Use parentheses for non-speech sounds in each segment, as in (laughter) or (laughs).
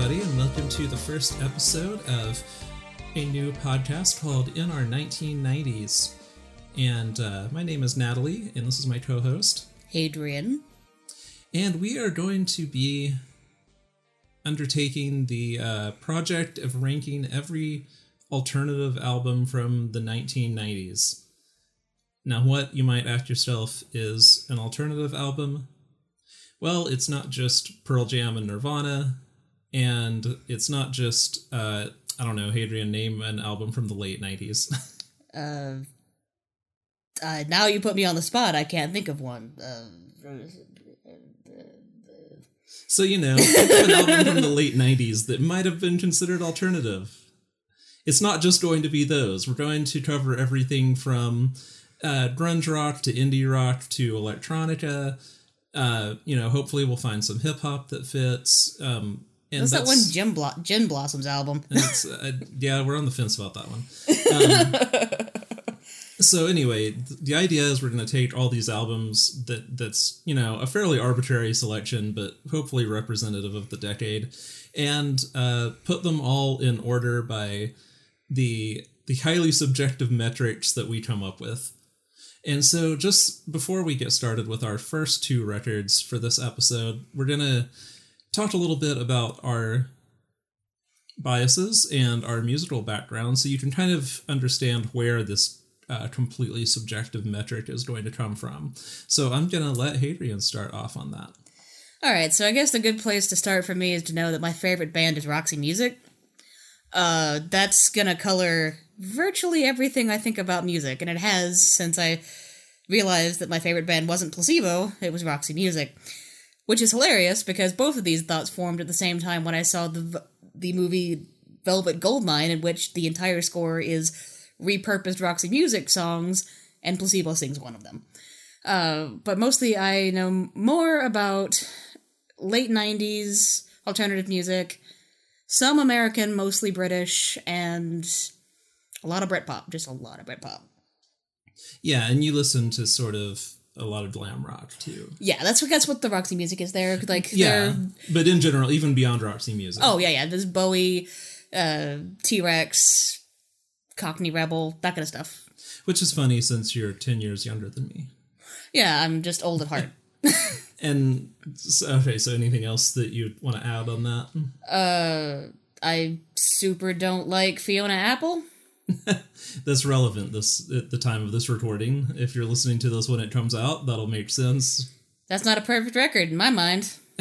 everybody, and welcome to the first episode of a new podcast called In Our 1990s. And uh, my name is Natalie, and this is my co host. Adrian. And we are going to be undertaking the uh, project of ranking every alternative album from the 1990s. Now, what you might ask yourself is an alternative album? Well, it's not just Pearl Jam and Nirvana, and it's not just, uh, I don't know, Hadrian, name an album from the late 90s. (laughs) uh, uh, now you put me on the spot. I can't think of one. Uh, so, you know, an album from the (laughs) late 90s that might have been considered alternative. It's not just going to be those. We're going to cover everything from uh, grunge rock to indie rock to electronica. Uh, you know, hopefully we'll find some hip hop that fits. Um, and What's that one Jim Blo- Gin Blossoms album? uh, yeah, we're on the fence about that one. Um, (laughs) so anyway, the idea is we're going to take all these albums that that's you know a fairly arbitrary selection, but hopefully representative of the decade, and uh, put them all in order by the the highly subjective metrics that we come up with. And so, just before we get started with our first two records for this episode, we're going to talk a little bit about our biases and our musical background so you can kind of understand where this uh, completely subjective metric is going to come from. So, I'm going to let Hadrian start off on that. All right, so I guess a good place to start for me is to know that my favorite band is Roxy Music. Uh, that's gonna color virtually everything I think about music, and it has since I realized that my favorite band wasn't Placebo, it was Roxy Music. Which is hilarious because both of these thoughts formed at the same time when I saw the the movie Velvet Goldmine, in which the entire score is repurposed Roxy Music songs, and Placebo sings one of them. Uh, but mostly, I know more about late '90s alternative music, some American, mostly British, and a lot of Britpop, just a lot of Britpop. Yeah, and you listen to sort of a lot of glam rock too. Yeah, that's what that's what the Roxy music is there. Like yeah, but in general, even beyond Roxy music. Oh yeah, yeah. There's Bowie, uh, T Rex, Cockney Rebel, that kind of stuff. Which is funny since you're ten years younger than me. Yeah, I'm just old at heart. (laughs) (laughs) and so, okay, so anything else that you want to add on that? Uh, I super don't like Fiona Apple. (laughs) that's relevant this at the time of this recording. If you're listening to this when it comes out, that'll make sense. That's not a perfect record in my mind. (laughs)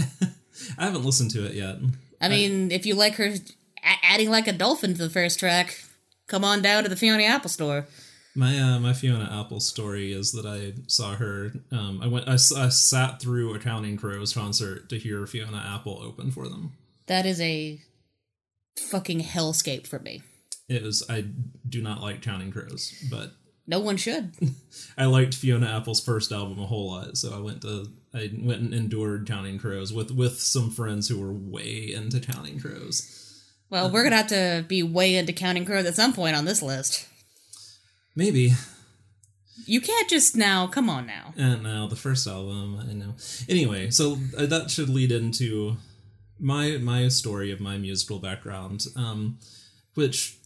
I haven't listened to it yet. I mean, I, if you like her a- adding like a dolphin to the first track, come on down to the Fiona Apple store. My uh, my Fiona Apple story is that I saw her. Um, I went. I, I sat through a Counting Crows concert to hear Fiona Apple open for them. That is a fucking hellscape for me it was I do not like Counting Crows, but no one should. (laughs) I liked Fiona Apple's first album a whole lot, so I went to I went and endured Counting Crows with with some friends who were way into Counting Crows. Well, we're gonna have to be way into Counting Crows at some point on this list. Maybe. You can't just now. Come on now. And now the first album, I know. Anyway, so uh, that should lead into my my story of my musical background, um, which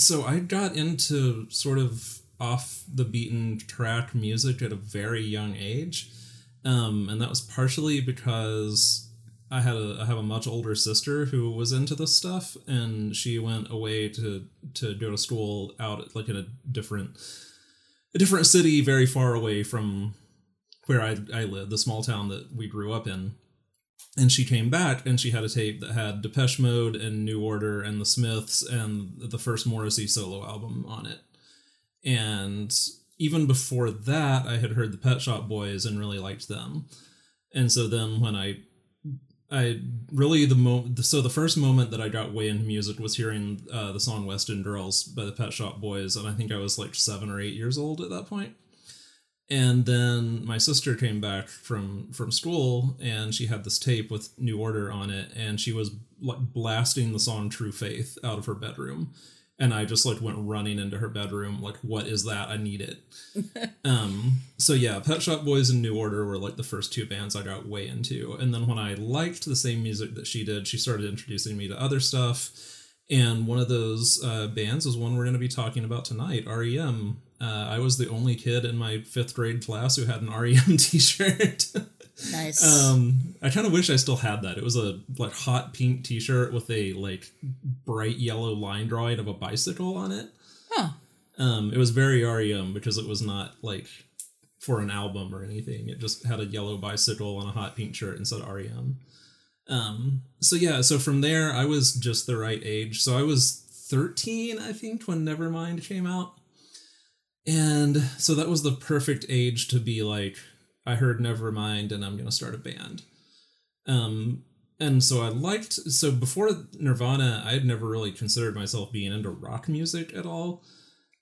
so I got into sort of off the beaten track music at a very young age. Um, and that was partially because I had a I have a much older sister who was into this stuff, and she went away to to go to school out like in a different a different city, very far away from where I I live, the small town that we grew up in and she came back and she had a tape that had Depeche Mode and New Order and the Smiths and the first Morrissey solo album on it. And even before that, I had heard the Pet Shop Boys and really liked them. And so then when I I really the mo so the first moment that I got way into music was hearing uh, the song West End Girls by the Pet Shop Boys, and I think I was like seven or eight years old at that point and then my sister came back from from school and she had this tape with new order on it and she was like blasting the song true faith out of her bedroom. And I just like went running into her bedroom like what is that? I need it. (laughs) Um so yeah Pet Shop Boys and New Order were like the first two bands I got way into. And then when I liked the same music that she did she started introducing me to other stuff. And one of those uh, bands is one we're going to be talking about tonight REM uh, I was the only kid in my fifth grade class who had an REM (laughs) t-shirt Nice. um, I kind of wish I still had that. It was a like hot pink T-shirt with a like bright yellow line drawing of a bicycle on it. huh. Um, it was very REM because it was not like for an album or anything. It just had a yellow bicycle on a hot pink shirt and said REM. Um, so yeah, so from there I was just the right age. So I was 13, I think, when Nevermind came out. And so that was the perfect age to be like, I heard Nevermind and I'm gonna start a band. Um, and so I liked so before Nirvana, I had never really considered myself being into rock music at all.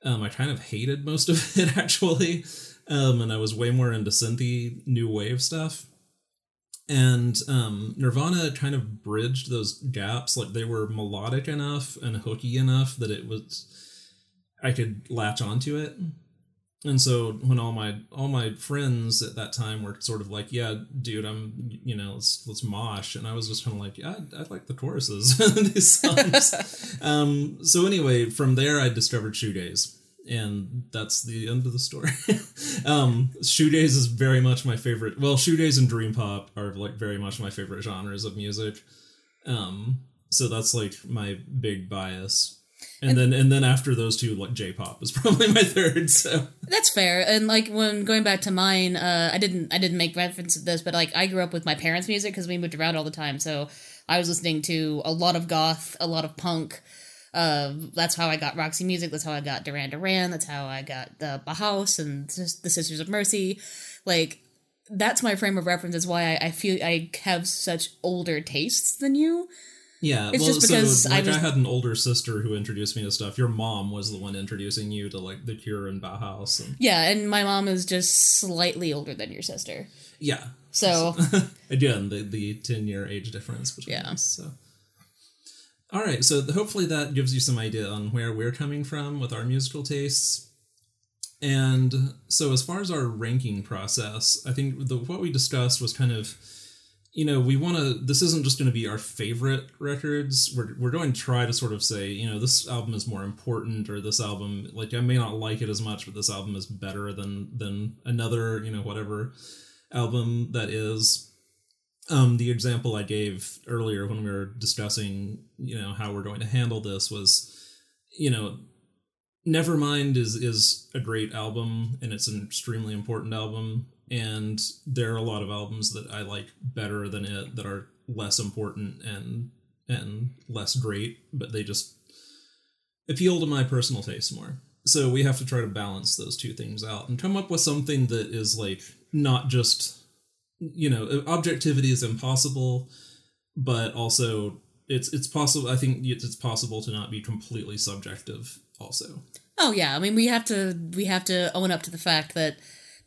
Um, I kind of hated most of (laughs) it actually, um, and I was way more into synthy new wave stuff. And um, Nirvana kind of bridged those gaps, like they were melodic enough and hooky enough that it was I could latch onto it. And so when all my all my friends at that time were sort of like, "Yeah, dude, I'm you know let's let's mosh," and I was just kind of like, "Yeah, I, I like the choruses (laughs) these songs." (laughs) um, so anyway, from there I discovered shoegaze, and that's the end of the story. (laughs) um, shoegaze is very much my favorite. Well, shoegaze and dream pop are like very much my favorite genres of music. Um, so that's like my big bias. And, then and then after those two, like J-pop is (laughs) probably my third. So That's fair. And like when going back to mine, uh, I didn't I didn't make reference to this, but like I grew up with my parents' music because we moved around all the time. So I was listening to a lot of goth, a lot of punk. Uh, that's how I got Roxy Music. That's how I got Duran Duran. That's how I got the Bauhaus and the Sisters of Mercy. Like that's my frame of reference. Is why I, I feel I have such older tastes than you. Yeah, It's well, just because so I like I, was- had an older sister who introduced me to stuff. Your mom was the one introducing you to like The Cure and Bauhaus, and Yeah, and my mom is just slightly older than your sister. yeah. So (laughs) Again, the the ten year age difference between Yeah. us. So, all right. So hopefully that gives you some idea on where we're coming from with our musical tastes. And so, as far as our ranking process, I think the what we discussed was kind of, you know, we want to. This isn't just going to be our favorite records. We're we're going to try to sort of say, you know, this album is more important, or this album, like I may not like it as much, but this album is better than than another, you know, whatever album that is. Um, the example I gave earlier when we were discussing, you know, how we're going to handle this was, you know, Nevermind is is a great album and it's an extremely important album and there are a lot of albums that I like better than it that are less important and and less great but they just appeal to my personal taste more. So we have to try to balance those two things out and come up with something that is like not just you know uh, objectivity is impossible but also it's it's possible i think it's it's possible to not be completely subjective also Oh yeah, I mean we have to we have to own up to the fact that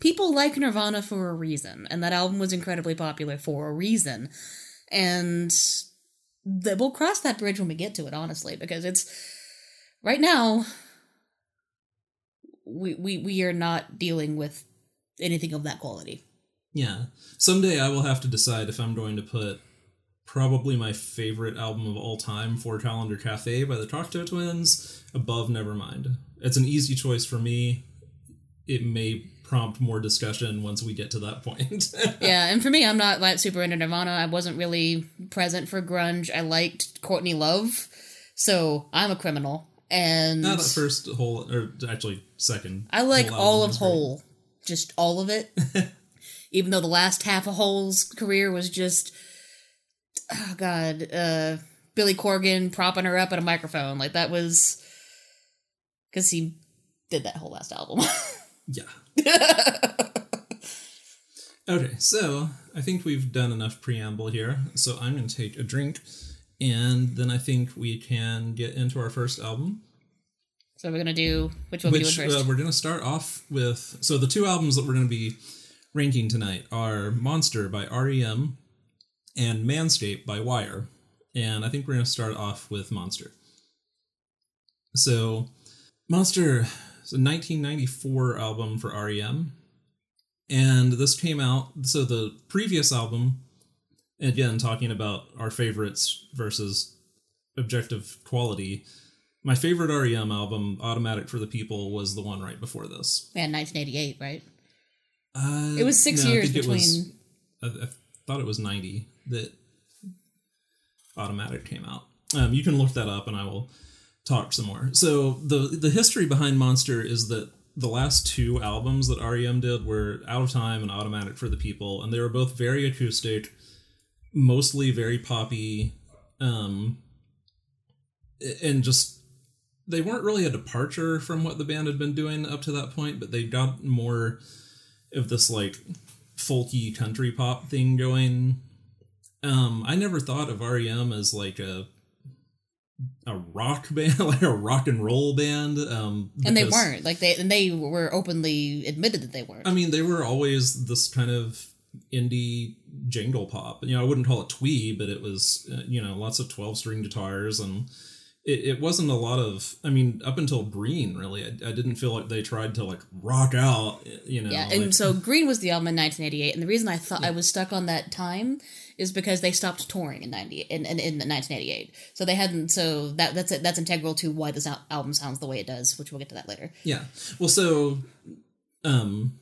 people like Nirvana for a reason, and that album was incredibly popular for a reason, and we'll cross that bridge when we get to it, honestly, because it's right now we we we are not dealing with anything of that quality. yeah. Someday i will have to decide if i'm going to put probably my favorite album of all time four calendar cafe by the Cocteau twins above nevermind. It's an easy choice for me. It may prompt more discussion once we get to that point (laughs) yeah, and for me, I'm not like super into Nirvana. I wasn't really present for grunge. I liked Courtney Love, so I'm a criminal. And not that first whole or actually second I like all of great. Hole, just all of it. (laughs) Even though the last half of Hole's career was just, oh god, uh, Billy Corgan propping her up at a microphone, like that was because he did that Hole last album. (laughs) Yeah. (laughs) okay, so I think we've done enough preamble here. So I'm going to take a drink, and then I think we can get into our first album, so we're gonna do which one we which doing first? uh, we're going to start off with. So the two albums that we're going to be ranking tonight are Monster by REM and Manscape by Wire. And I think we're going to start off with Monster. So, Monster is a 1994 album for REM, and this came out. So the previous album, again talking about our favorites versus objective quality. My favorite REM album, Automatic for the People, was the one right before this. Yeah, 1988, right? Uh, It was six no, years it was- between. I, I thought it was 90 that Automatic came out. Um, you can look that up and I will talk some more. So the the history behind Monster is that the last two albums that REM did were Out of Time and Automatic for the People, and they were both very acoustic, mostly very poppy, um, and just they weren't really a departure from what the band had been doing up to that point, but they got more of this like folky country pop thing going. Um, I never thought of REM as like a a rock (laughs) band, like a rock and roll band. Um, And they weren't like they and they were openly admitted that they weren't. I mean, they were always this kind of indie jangle pop. You know, I wouldn't call it twee, but it was uh, you know lots of twelve string guitars and. It, it wasn't a lot of. I mean, up until Green, really, I, I didn't feel like they tried to like rock out. You know, yeah, and like- so Green was the album in 1988, and the reason I thought I was stuck on that time is because they stopped touring in 90 in, in, in 1988. So they hadn't. So that that's that's integral to why this al- album sounds the way it does, which we'll get to that later. Yeah. Well, so, um,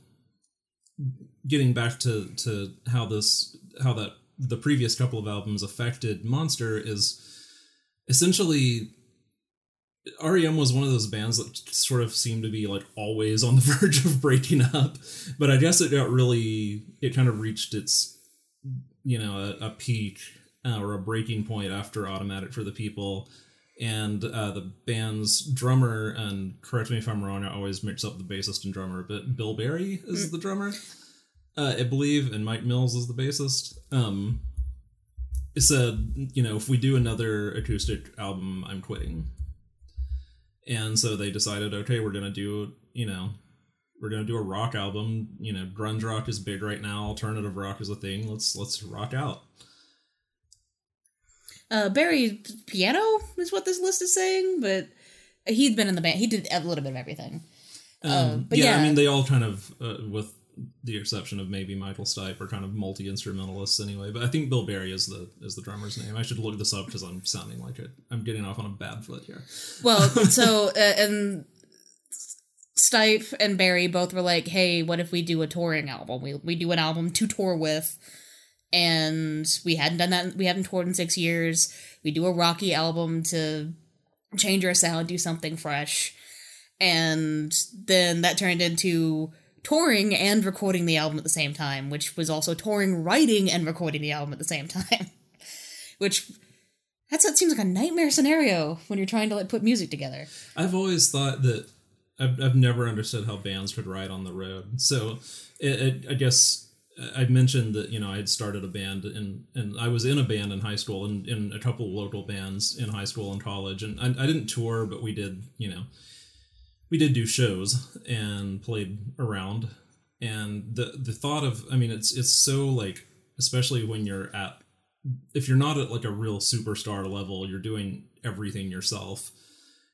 getting back to to how this how that the previous couple of albums affected Monster is essentially REM was one of those bands that sort of seemed to be like always on the (laughs) verge of breaking up, but I guess it got really it kind of reached its you know a, a peak uh, or a breaking point after Automatic for the People. And uh, the band's drummer and correct me if i'm wrong i always mix up the bassist and drummer but bill berry is the drummer? Uh, i believe and mike mills is the bassist. Um said you know if we do another acoustic album i'm quitting. And so they decided okay we're gonna do you know we're gonna do a rock album you know grunge rock is big right now alternative rock is a thing let's let's rock out Uh, Berry piano is what this list is saying, but he'd been in the band. He did a little bit of everything. Um, Uh, but yeah, yeah. I mean, they all kind of, uh, with the exception of maybe Michael Stipe, are kind of multi instrumentalists anyway. But I think Bill Berry is the is the drummer's name. I should look this up because I'm sounding like it. I'm getting off on a bad foot here. Well, so uh, and Stipe and Berry both were like, "Hey, what if we do a touring album? We we do an album to tour with." And we hadn't done that. We hadn't toured in six years. We do a Rocky album to change our sound, do something fresh, and then that turned into touring and recording the album at the same time, which was also touring, writing, and recording the album at the same time. (laughs) which that's that seems like a nightmare scenario when you're trying to like put music together. I've always thought that I've, I've never understood how bands could ride on the road. So it, it, I guess I mentioned that you know I had started a band and and I was in a band in high school and in a couple local bands in high school and college. And I, I didn't tour but we did you know we did do shows and played around. And the the thought of I mean it's it's so like especially when you're at if you're not at like a real superstar level you're doing everything yourself.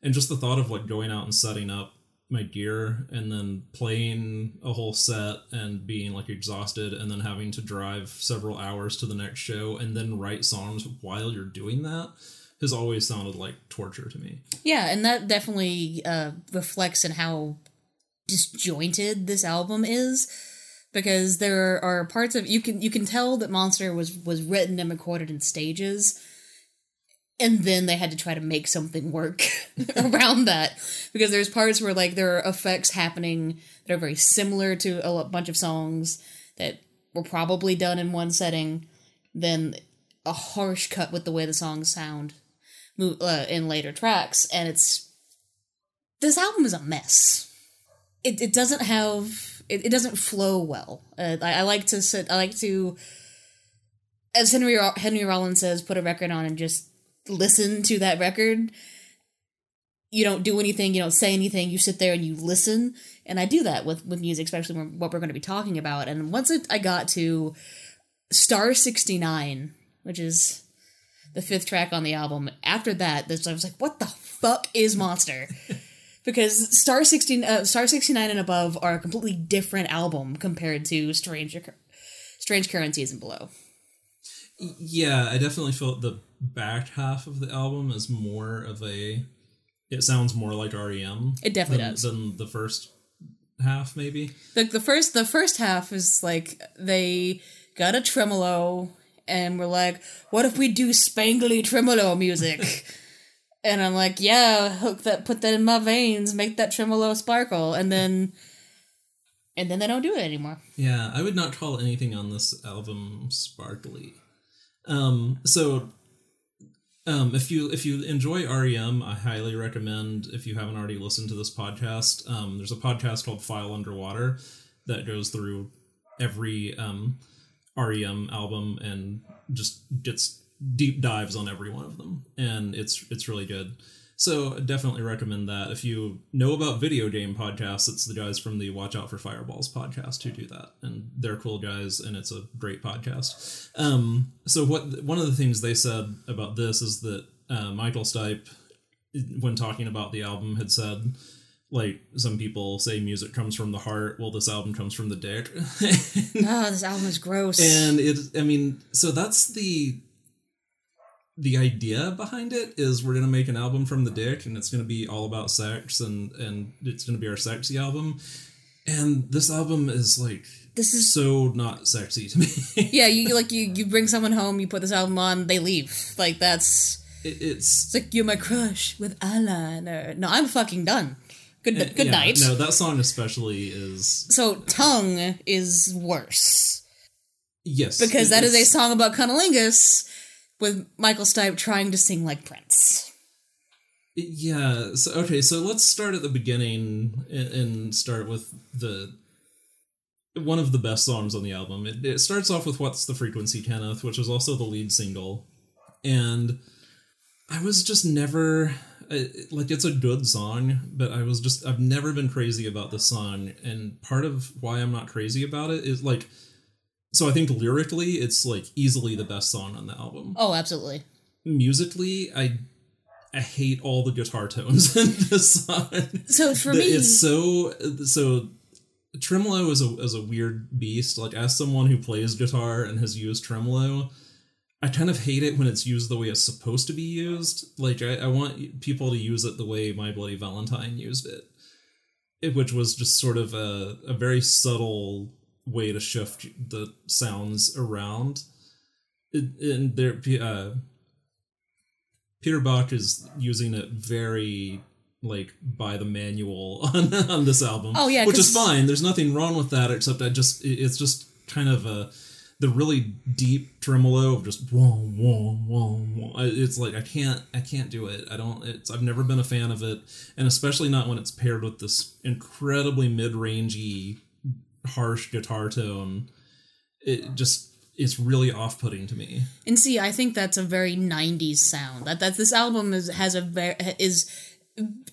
And just the thought of like going out and setting up my gear and then playing a whole set and being like exhausted and then having to drive several hours to the next show and then write songs while you're doing that has always sounded like torture to me. Yeah, and that definitely uh, reflects in how disjointed this album is because there are parts of you can you can tell that Monster was was written and recorded in stages and then they had to try to make something work (laughs) around that. Because there's parts where like there are effects happening that are very similar to a bunch of songs that were probably done in one setting. Then a harsh cut with the way the songs sound uh, in later tracks. And it's this album is a mess. It, it doesn't have it, it doesn't flow well. Uh, I, I like to sit i like to as henry henry rollins says put a record on and just listen to that record you don't do anything you don't say anything you sit there and you listen and i do that with with music especially when, what we're going to be talking about and once it, i got to star 69 which is the fifth track on the album. After that, I was like, what the fuck is Monster? (laughs) because Star 16, uh, Star 69 and above are a completely different album compared to Strange, Strange Currencies and Below. Yeah, I definitely felt the back half of the album is more of a. It sounds more like REM. It definitely than, does. Than the first half, maybe. The the first the first half is like they got a tremolo and we're like, what if we do spangly tremolo music? (laughs) and I'm like, yeah, hook that, put that in my veins, make that tremolo sparkle, and then, and then they don't do it anymore. Yeah, I would not call anything on this album sparkly. Um, so, um, if you if you enjoy REM, I highly recommend. If you haven't already listened to this podcast, um, there's a podcast called File Under Water that goes through every um REM album and just gets deep dives on every one of them, and it's it's really good. So definitely recommend that. If you know about video game podcasts, it's the guys from the Watch Out for Fireballs podcast who do that, and they're cool guys, and it's a great podcast. Um, so what one of the things they said about this is that uh, Michael Stipe, when talking about the album, had said like some people say music comes from the heart well this album comes from the dick oh (laughs) this album is gross and it i mean so that's the the idea behind it is we're gonna make an album from the dick and it's gonna be all about sex and and it's gonna be our sexy album. And this album is like this is so not sexy to me. (laughs) Yeah you like you you bring someone home you put this album on they leave. Like that's it, it's, it's like you're my crush with eyeliner. No i'm fucking done. Good uh, good yeah, night. no that song especially is so tongue is worse. Yes because that is a song about cunnilingus with Michael Stipe trying to sing like Prince. Yeah. So okay. So let's start at the beginning and, and start with the one of the best songs on the album. It, it starts off with "What's the Frequency, Kenneth," which was also the lead single, and I was just never like it's a good song, but I was just I've never been crazy about this song, and part of why I'm not crazy about it is like so I think lyrically it's like easily the best song on the album. Oh, absolutely. Musically, I I hate all the guitar tones (laughs) in this song. So for me, it's so so. Tremolo is a is a weird beast. Like as someone who plays guitar and has used tremolo, I kind of hate it when it's used the way it's supposed to be used. Like I, I want people to use it the way My Bloody Valentine used it, it which was just sort of a a very subtle way to shift the sounds around. It, and there, uh, Peter Buck is using it very like by the manual (laughs) on, on this album. Oh yeah, which is fine. There's nothing wrong with that. Except I just it's just kind of a the really deep tremolo of just whoa whoa whoa whoa. It's like I can't I can't do it. I don't. It's I've never been a fan of it, and especially not when it's paired with this incredibly mid rangey harsh guitar tone. It just it's really off putting to me. And see, I think that's a very '90s sound. That that this album is has a very is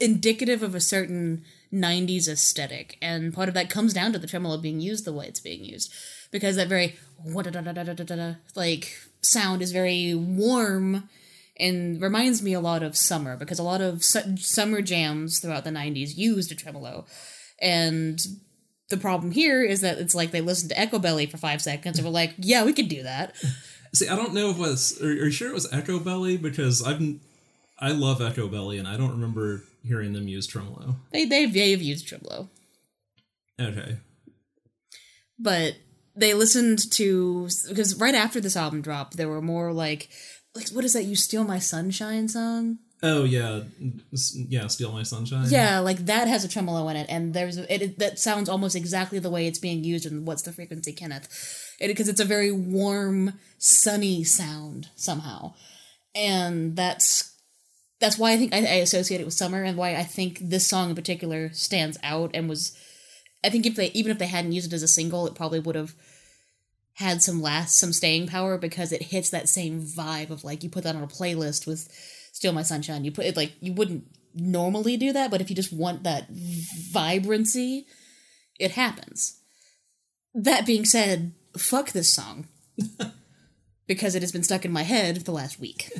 indicative of a certain 90s aesthetic and part of that comes down to the tremolo being used the way it's being used because that very like sound is very warm and reminds me a lot of summer because a lot of su- summer jams throughout the 90s used a tremolo and the problem here is that it's like they listened to Echobelly for five seconds and were like, yeah, we could do that. See, I don't know if it was. Are, are you sure it was Echobelly? Because I've I love Echobelly, and I don't remember hearing them use tremolo. They they've, they've used tremolo. Okay. But they listened to because right after this album dropped, there were more like like what is that? You steal my sunshine song. Oh yeah, yeah. Steal my sunshine. Yeah, like that has a tremolo in it, and there's it, it that sounds almost exactly the way it's being used in "What's the Frequency, Kenneth," because it, it's a very warm, sunny sound somehow, and that's that's why I think I, I associate it with summer, and why I think this song in particular stands out and was. I think if they even if they hadn't used it as a single, it probably would have had some last some staying power because it hits that same vibe of like you put that on a playlist with Steal My Sunshine. You put it like you wouldn't normally do that, but if you just want that vibrancy, it happens. That being said, fuck this song. (laughs) because it has been stuck in my head for the last week.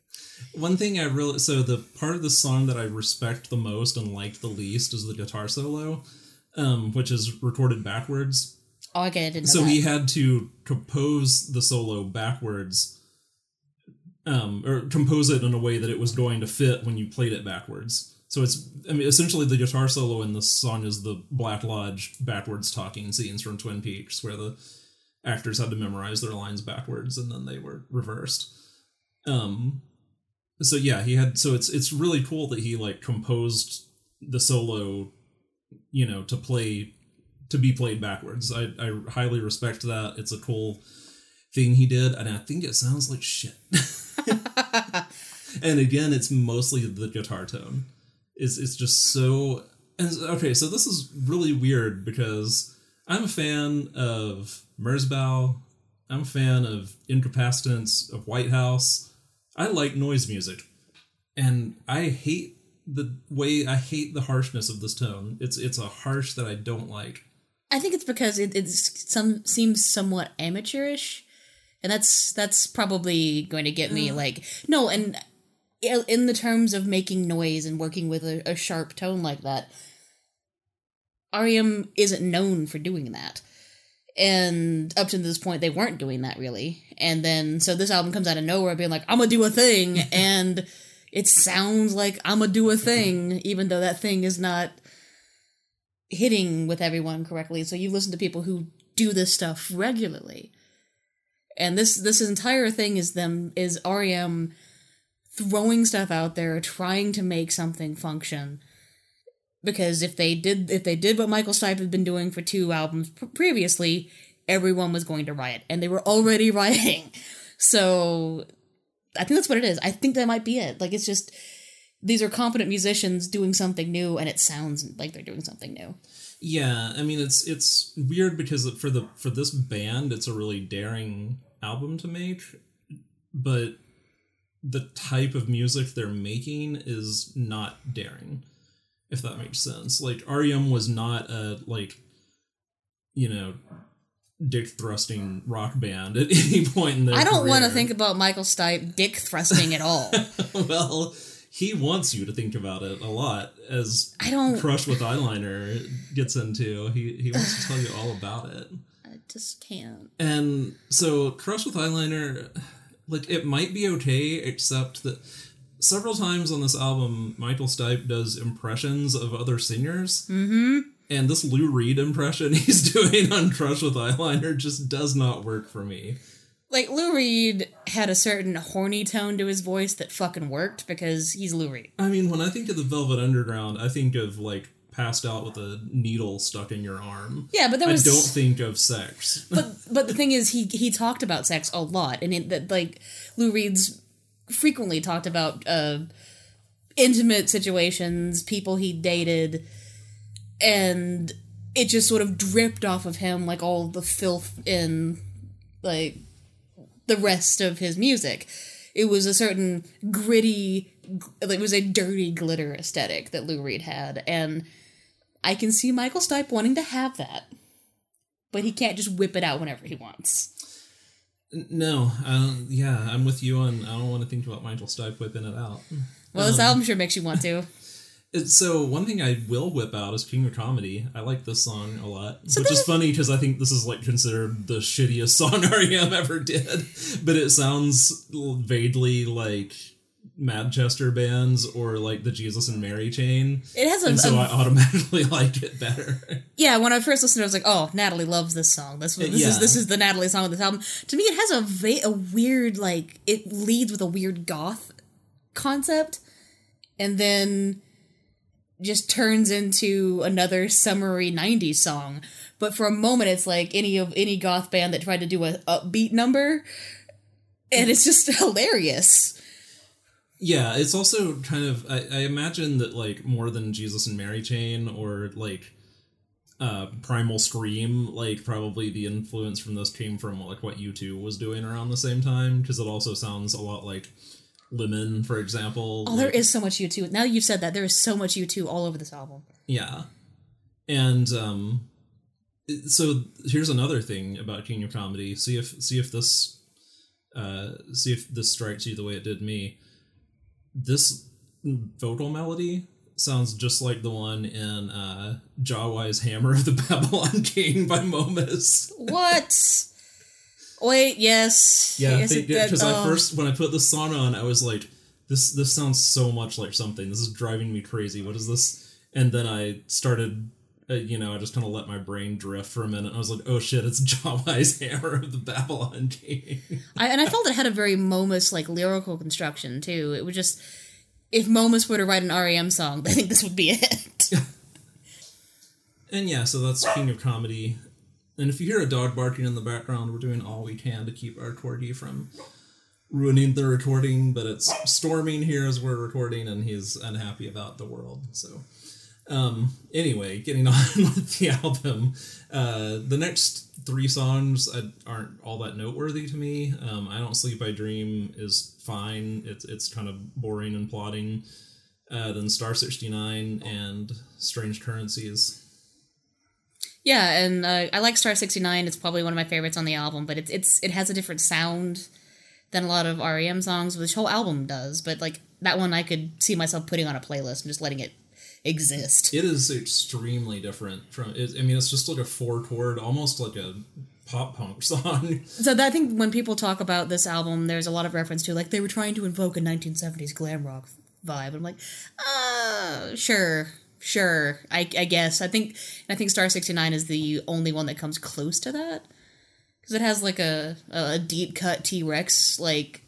(laughs) One thing I really so the part of the song that I respect the most and like the least is the guitar solo, um, which is recorded backwards. Oh, okay, I didn't So that. he had to compose the solo backwards, um, or compose it in a way that it was going to fit when you played it backwards. So it's, I mean, essentially the guitar solo in this song is the Black Lodge backwards talking scenes from Twin Peaks, where the actors had to memorize their lines backwards and then they were reversed. Um, so yeah, he had. So it's it's really cool that he like composed the solo, you know, to play to be played backwards. I, I highly respect that. It's a cool thing he did, and I think it sounds like shit. (laughs) and again, it's mostly the guitar tone. It's it's just so. And, okay, so this is really weird because I'm a fan of Merzbow. I'm a fan of Incapacitants, of Whitehouse. I like noise music, and I hate the way I hate the harshness of this tone. It's it's a harsh that I don't like. I think it's because it it's some seems somewhat amateurish, and that's that's probably going to get me mm. like no. And in the terms of making noise and working with a, a sharp tone like that, REM isn't known for doing that. And up to this point, they weren't doing that really. And then so this album comes out of nowhere, being like, "I'm gonna do a thing," (laughs) and it sounds like I'm gonna do a thing, mm-hmm. even though that thing is not hitting with everyone correctly. So you listen to people who do this stuff regularly. And this this entire thing is them is REM throwing stuff out there, trying to make something function. Because if they did if they did what Michael Stipe had been doing for two albums pr- previously, everyone was going to riot, and they were already (laughs) rioting. So I think that's what it is. I think that might be it. Like it's just these are competent musicians doing something new, and it sounds like they're doing something new. Yeah, I mean it's it's weird because for the for this band it's a really daring album to make, but the type of music they're making is not daring. If that makes sense. Like REM was not a like you know dick thrusting rock band (laughs) at any point in their I don't want to think about Michael Stipe dick thrusting at all. (laughs) well, he wants you to think about it a lot as I don't. Crush with Eyeliner gets into. He he wants to tell you all about it. Just can't. And so Crush with Eyeliner, like it might be okay, except that several times on this album, Michael Stipe does impressions of other singers. Mm-hmm. And this Lou Reed impression (laughs) he's doing on Crush with Eyeliner just does not work for me. Like Lou Reed had a certain horny tone to his voice that fucking worked because he's Lou Reed. I mean, when I think of the Velvet Underground, I think of like passed out with a needle stuck in your arm. Yeah, but there I don't think of sex. (laughs) but but the thing is, he he talked about sex a lot, and it, that like Lou Reed's frequently talked about uh, intimate situations, people he dated, and it just sort of dripped off of him like all the filth in like the rest of his music. It was a certain gritty, it was a dirty glitter aesthetic that Lou Reed had, and I can see Michael Stipe wanting to have that, but he can't just whip it out whenever he wants. No, uh, yeah, I'm with you on. I don't want to think about Michael Stipe whipping it out. Well, this album sure makes you want to. (laughs) So one thing I will whip out is King of Comedy. I like this song a lot, So which is funny because I think this is like considered the shittiest (laughs) song REM ever did. But it sounds vaguely like Manchester bands or like the Jesus and Mary chain, It has a, and so a- I (laughs) automatically like it better. yeah. When I first listened, I was like, "Oh, Natalie loves this song. This, uh, this Yeah. is this is the Natalie song of this album." To me, it has a va- a weird like it leads with a weird goth concept, and then just turns into another summery '90s song. But for a moment, it's like any of any goth band that tried to do a upbeat number, and it's just (laughs) hilarious. Yeah, it's also kind of I, I imagine that like more than Jesus and Mary Chain or like uh Primal Scream, like probably the influence from this came from like what U2 was doing around the same time because it also sounds a lot like Lemon, for example. Oh, there is so much U2. Now that you've said that, there is so much U2 all over this album. Yeah. And um so here's another thing about King of Comedy. See if see if this uh see if this strikes you the way it did me. This vocal melody sounds just like the one in uh, Jawai's Hammer of the (laughs) Babylon King by Momus. What? Wait, yes. Yeah, Is it that- because I oh. first when I put the song on, I was like, "This this sounds so much like something. This is driving me crazy. What is this?" And then I started, uh, you know, I just kind of let my brain drift for a minute. I was like, "Oh shit, it's (laughs) Jawai's Hammer of the Babylon King." I, and I felt it had a very Momus like lyrical construction too. It would just if Momus were to write an REM song, (laughs) I think this would be it. (laughs) and yeah, so that's King of Comedy. And if you hear a dog barking in the background, we're doing all we can to keep our corgi from ruining the recording. But it's storming here as we're recording, and he's unhappy about the world. So, um, anyway, getting (laughs) on with the album, uh, the next three songs aren't all that noteworthy to me. Um, I don't sleep, I dream is fine. It's it's kind of boring and plotting. Uh, then Star sixty nine and Strange Currencies. yeah, and uh, I like Star sixty nine. It's probably one of my favorites on the album, but it's it's it has a different sound than a lot of REM songs, which whole album does. But like that one, I could see myself putting on a playlist and just letting it exist. It is extremely different from. It, I mean, it's just like a four chord, almost like a pop punk (laughs) song. So that, I think when people talk about this album, there's a lot of reference to like they were trying to invoke a 1970s glam rock vibe. I'm like, uh, sure, sure, I, I guess. I think I think Star 69 is the only one that comes close to that because it has like a a deep cut T Rex like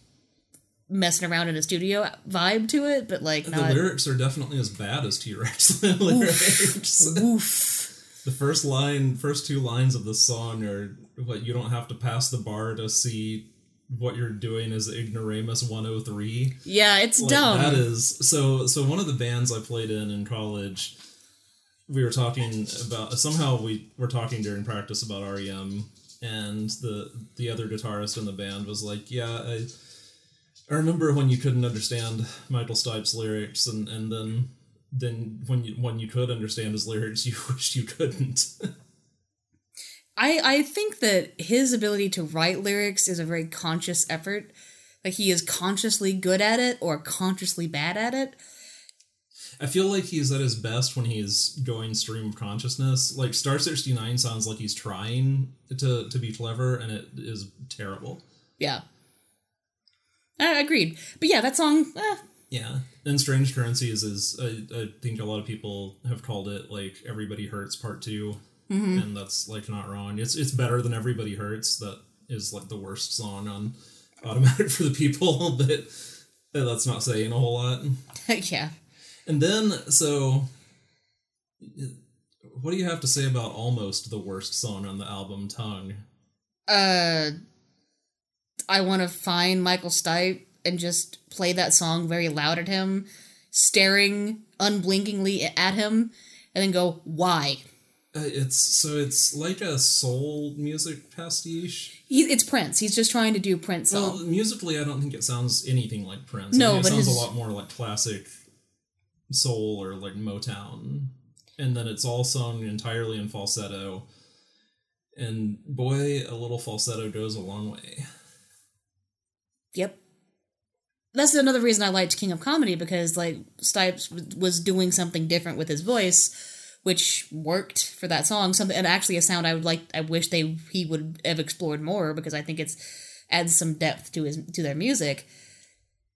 messing around in a studio vibe to it, but like The lyrics are definitely as bad as T Rex (laughs) lyrics. Oof. the first line, first two lines of the song are what you don't have to pass the bar to see what you're doing is Ignoramus 103. Yeah, it's Like, dumb. That is so. So one of the bands I played in in college, we were talking about somehow we were talking during practice about REM, and the the other guitarist in the band was like, "Yeah, I, I remember when you couldn't understand Michael Stipe's lyrics, and and then." Then when you when you could understand his lyrics, (laughs) you wished you couldn't. I I think that his ability to write lyrics is a very conscious effort. Like he is consciously good at it or consciously bad at it. I feel like he's at his best when he's going stream of consciousness. Like Star sixty nine sounds like he's trying to to be clever, and it is terrible. Yeah. I agreed. But yeah, that song, eh, Yeah, and Strange Currencies is I, I think a lot of people have called it like Everybody Hurts Part 2 and that's like not wrong. It's it's better than Everybody Hurts. That is like the worst song on (laughs) Automatic for the People, (laughs) but that's not saying a whole lot. (laughs) yeah. And then so, what do you have to say about almost the worst song on the album, Tongue? Uh I want to find Michael Stipe and just play that song very loud at him, staring unblinkingly at him, and then go, "Why?" Uh, it's so it's like a soul music pastiche. He, it's Prince. He's just trying to do Prince song. Well, musically, I don't think it sounds anything like Prince. No, I mean, it but sounds his- a lot more like classic soul or like Motown, and then it's all sung entirely in falsetto. And boy, a little falsetto goes a long way. Yep. That's another reason I liked King of Comedy because like Stipes was doing something different with his voice, which worked for that song. Something and actually a sound I would like. I wish they he would have explored more because I think it's adds some depth to his to their music.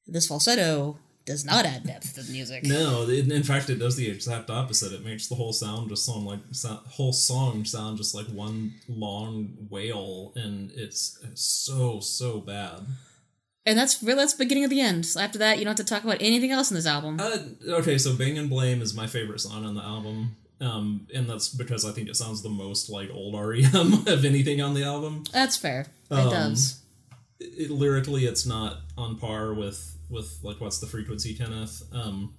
This falsetto does not add depth to the music. No, it, in fact, it does the exact opposite. It makes the whole sound just sound like sound, whole song sound just like one long wail, and it's so so bad. And that's really that's the beginning of the end. So after that, you don't have to talk about anything else in this album. Uh, okay, so Bang and Blame is my favorite song on the album. Um, and that's because I think it sounds the most like old REM (laughs) of anything on the album. That's fair. It Um, does. It, lyrically, it's not on par with with like what's the frequency, Kenneth. Um,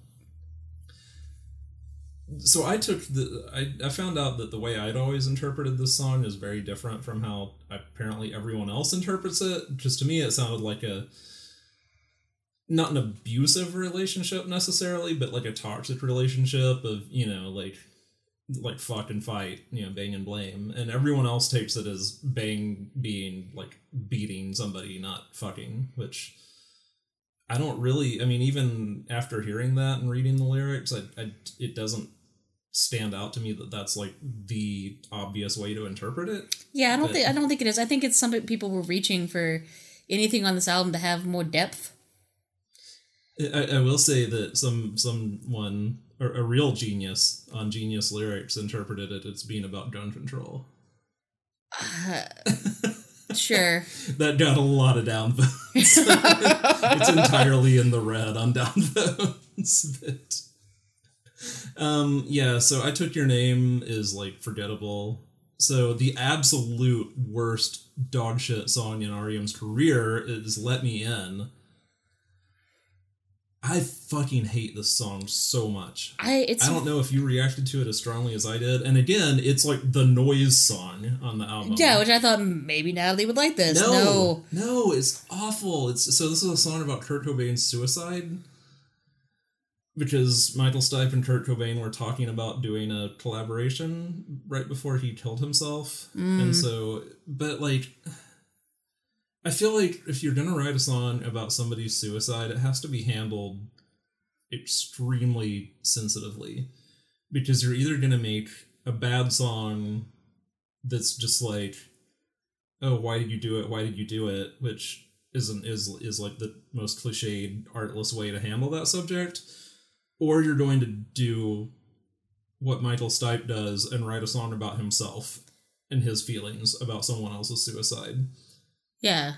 so I took the I, I found out that the way I'd always interpreted this song is very different from how apparently everyone else interprets it. Just to me, it sounded like a not an abusive relationship necessarily, but like a toxic relationship of you know like like fuck and fight, you know, bang and blame, and everyone else takes it as bang being like beating somebody, not fucking, which I don't really. I mean, even after hearing that and reading the lyrics, I, I it doesn't stand out to me that that's like the obvious way to interpret it. Yeah, I don't But- think I don't think it is. I think it's some people were reaching for anything on this album to have more depth. I, I will say that some someone a, a real genius on Genius Lyrics interpreted it as being about gun control. (laughs) Sure. That got a lot of downvotes. (laughs) it's entirely in the red on downvotes. (laughs) but, um, yeah, so I took your name is like forgettable. So the absolute worst dogshit song in REM's career is "Let Me In." I fucking hate this song so much. I it's I don't know if you reacted to it as strongly as I did. And again, it's like the noise song on the album. yeah, which I thought maybe Natalie would like this. No, No. no, it's awful. It's so this is a song about Kurt Cobain's suicide because Michael Stipe and Kurt Cobain were talking about doing a collaboration right before he killed himself, mm. and so, but like, I feel like if you're gonna write a song about somebody's suicide, it has to be handled extremely sensitively. Because you're either gonna make a bad song that's just like oh why did you do it? Why did you do it? which isn't is is like the most cliched artless way to handle that subject or you're going to do what michael stipe does and write a song about himself and his feelings about someone else's suicide. Yeah.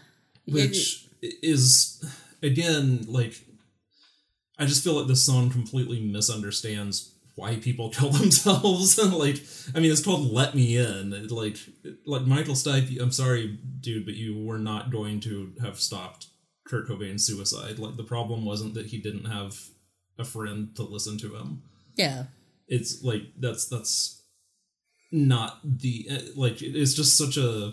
which is again like i just feel like this song completely misunderstands why people (laughs) kill themselves. (laughs) And like i mean it's called let me in. It, like like michael stipe i'm sorry dude but you were not going to have stopped kurt cobain's suicide. Like the problem wasn't that he didn't have a friend to listen to him yeah. it's like that's that's not the uh, like it's just such a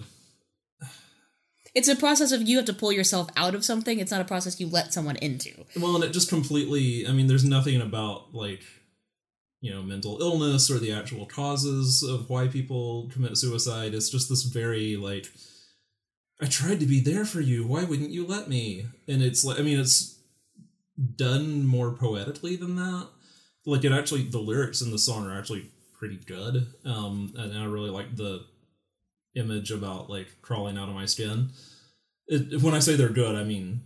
It's a process of you have to pull yourself out of something. It's not a process you let someone into. Well, and it just completely, I mean, there's nothing about like, you know, mental illness or the actual causes of why people commit suicide. It's just this very like, I tried to be there for you. Why wouldn't you let me? And it's like, I mean, it's done more poetically than that. Like, it actually, the lyrics in the song are actually pretty good. Um, and I really like the image about like crawling out of my skin. It, when I say they're good, I mean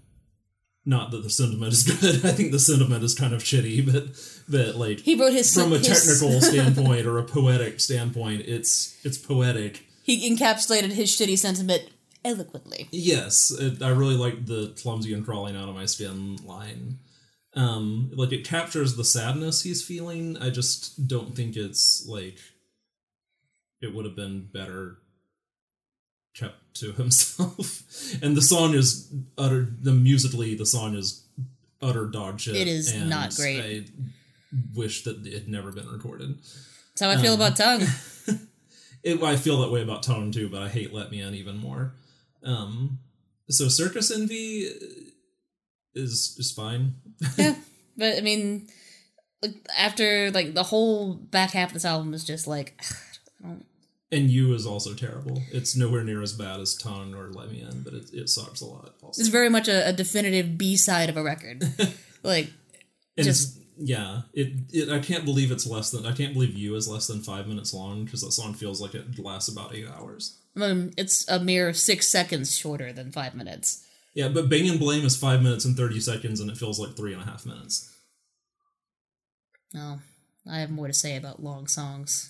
not that the sentiment is (laughs) good. I think the sentiment is kind of shitty, but but like He wrote his from a his- technical (laughs) standpoint or a poetic standpoint, it's it's poetic. He encapsulated his shitty sentiment eloquently. Yes, it, I really like the clumsy and crawling out of my skin line. Um, like it captures the sadness he's feeling. I just don't think it's like it would have been better kept to (laughs) himself. and the song is utter. The musically, the song is utter dog shit. It is and not great. I wish that it had never been recorded. That's how I feel Um, about tongue. (laughs) It, I feel that way about Tone too, but I hate Let Me In even more. Um, so Circus Envy is is fine. (laughs) yeah, but I mean, like after like the whole back half of this album is just like, (sighs) And You is also terrible. It's nowhere near as bad as Tongue or Let Me In, but it, it sucks a lot. Also, it's very much a, a definitive B side of a record. (laughs) like, and just- it's, yeah, it, it. I can't believe it's less than. I can't believe You is less than five minutes long because that song feels like it lasts about eight hours. Um, it's a mere six seconds shorter than five minutes. Yeah, but Bang and Blame is five minutes and thirty seconds, and it feels like three and a half minutes. No, I have more to say about long songs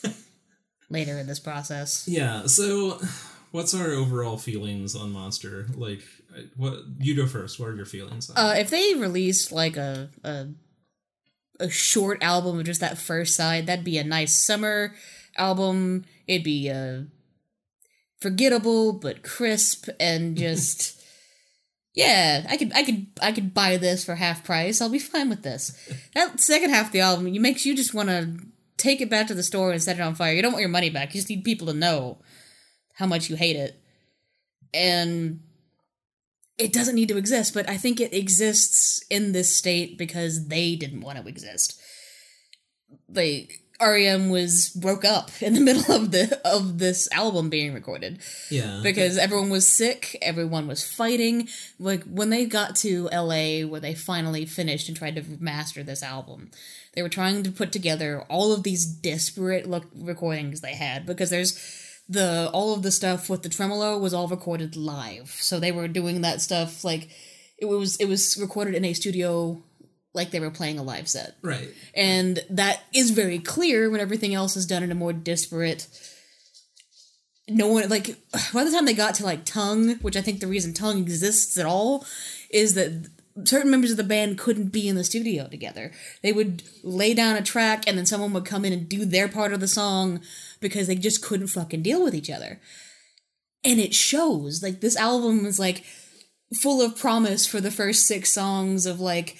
(laughs) later in this process. Yeah. So, what's our overall feelings on Monster? Like, what you go first? What are your feelings? On Uh, if they released like a, a a short album of just that first side, that'd be a nice summer album. It'd be uh, forgettable but crisp and (laughs) just yeah. I could I could I could buy this for half price. I'll be fine with this. That second half of the album, you makes you just want to take it back to the store and set it on fire. You don't want your money back. You just need people to know how much you hate it. And it doesn't need to exist, but I think it exists in this state because they didn't want to exist. They REM was broke up in the (laughs) middle of the of this album being recorded Yeah. because everyone was sick, everyone was fighting. Like when they got to LA where they finally finished and tried to master this album, they were trying to put together all of these disparate look recordings they had because there's the all of the stuff with the tremolo was all recorded live. So they were doing that stuff like it was it was recorded in a studio like they were playing a live set. right. And that is very clear when everything else is done in a more disparate. No one, like, by the time they got to, like, Tongue, which I think the reason Tongue exists at all is that certain members of the band couldn't be in the studio together. They would lay down a track and then someone would come in and do their part of the song because they just couldn't fucking deal with each other. And it shows. Like, this album is, like, full of promise for the first six songs of, like,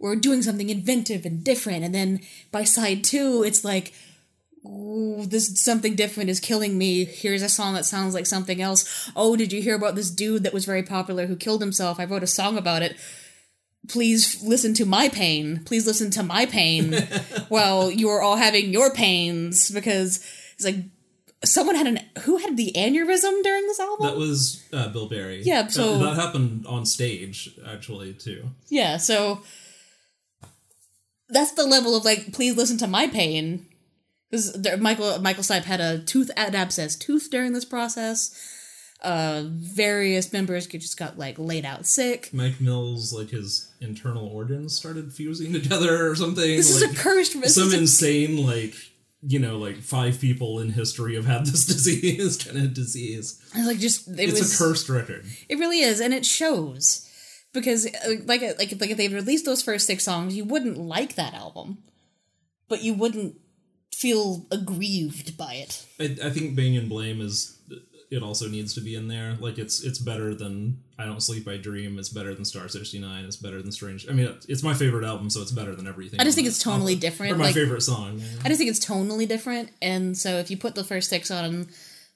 we're doing something inventive and different. And then by side two it's like Ooh, this something different is killing me. Here's a song that sounds like something else. Oh did you hear about this dude that was very popular who killed himself? I wrote a song about it. Please listen to my pain. Please listen to my pain (laughs) while you're all having your pains. Because it's like someone had an who had the aneurysm during this album? That was uh, Bill Berry. Yeah, so- that happened on stage actually too. Yeah, so that's the level of like, please listen to my pain. Because Michael Michael Stipe had a tooth ad abscess tooth during this process. Uh, various members just got like laid out sick. Mike Mills, like his internal organs started fusing (laughs) together or something. This like, is a cursed. This some is a- insane like you know like five people in history have had this (laughs) disease kind of disease. it's like just it It's was a cursed record. It really is, and it shows because uh, like like like if they released those first six songs, you wouldn't like that album, but you wouldn't feel aggrieved by it. I, I think Bang and Blame is it also needs to be in there. Like it's it's better than I Don't Sleep I Dream. It's better than Star sixty nine. It's better than Strange. I mean, it's my favorite album, so it's better than everything. I just think it's tonally album. different, Or my like- favorite song. yeah. I just think it's tonally different, and so if you put the first six on,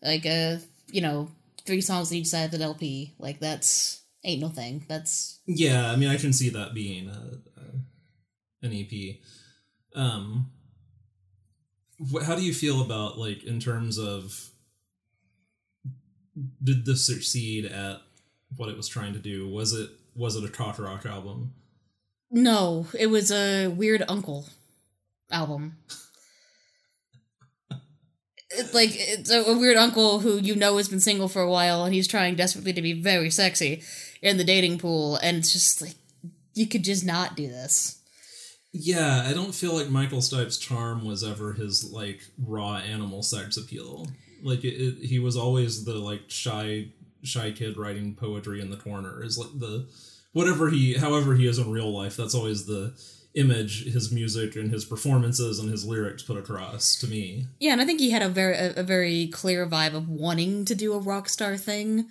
like uh, you know, three songs on each side of the LP, like that's ain't no thing. That's Yeah, I mean, I can see that being a, a, an EP. Um, wh- how do you feel about like in terms of did this succeed at what it was trying to do? Was it was it a Tot rock album? no, it was a weird uncle album. Like it's a, a weird uncle who you know has been single for a while, and he's trying desperately to be very sexy in the dating pool, and it's just like you could just not do this. Yeah, I don't feel like Michael Stipe's charm was ever his like raw animal sex appeal. Like it, it, he was always the like shy shy kid writing poetry in the corner. Is like the whatever he however he is in real life. That's always the image his music and his performances and his lyrics put across to me. Yeah, and I think he had a very a, a very clear vibe of wanting to do a rock star thing.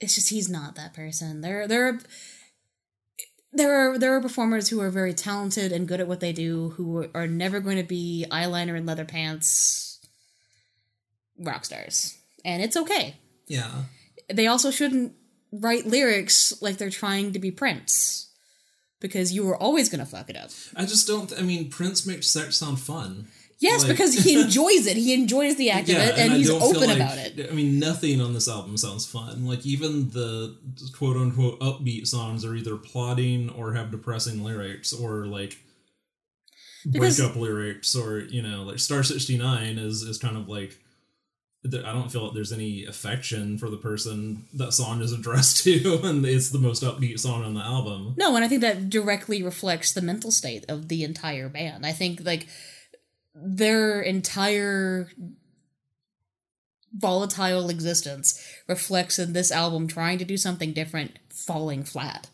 It's just he's not that person. There there are there are there are performers who are very talented and good at what they do who are never going to be eyeliner and leather pants rock stars. And it's okay. Yeah. They also shouldn't write lyrics like they're trying to be Prince. Because you were always gonna fuck it up. I just don't I mean Prince makes sex sound fun. Yes, Like- because he (laughs) enjoys it. He enjoys the act of it, and, I he's open like- about it. I mean, nothing on this album sounds fun. Like even the quote unquote upbeat songs are either plotting or have depressing lyrics or like Because- breakup lyrics or you know like Star sixty nine is is kind of like. I don't feel like there's any affection for the person that song is addressed (laughs) to, and it's the most upbeat song on the album. No, and I think that directly reflects the mental state of the entire band. I think like their entire volatile existence reflects in this album trying to do something different, falling flat.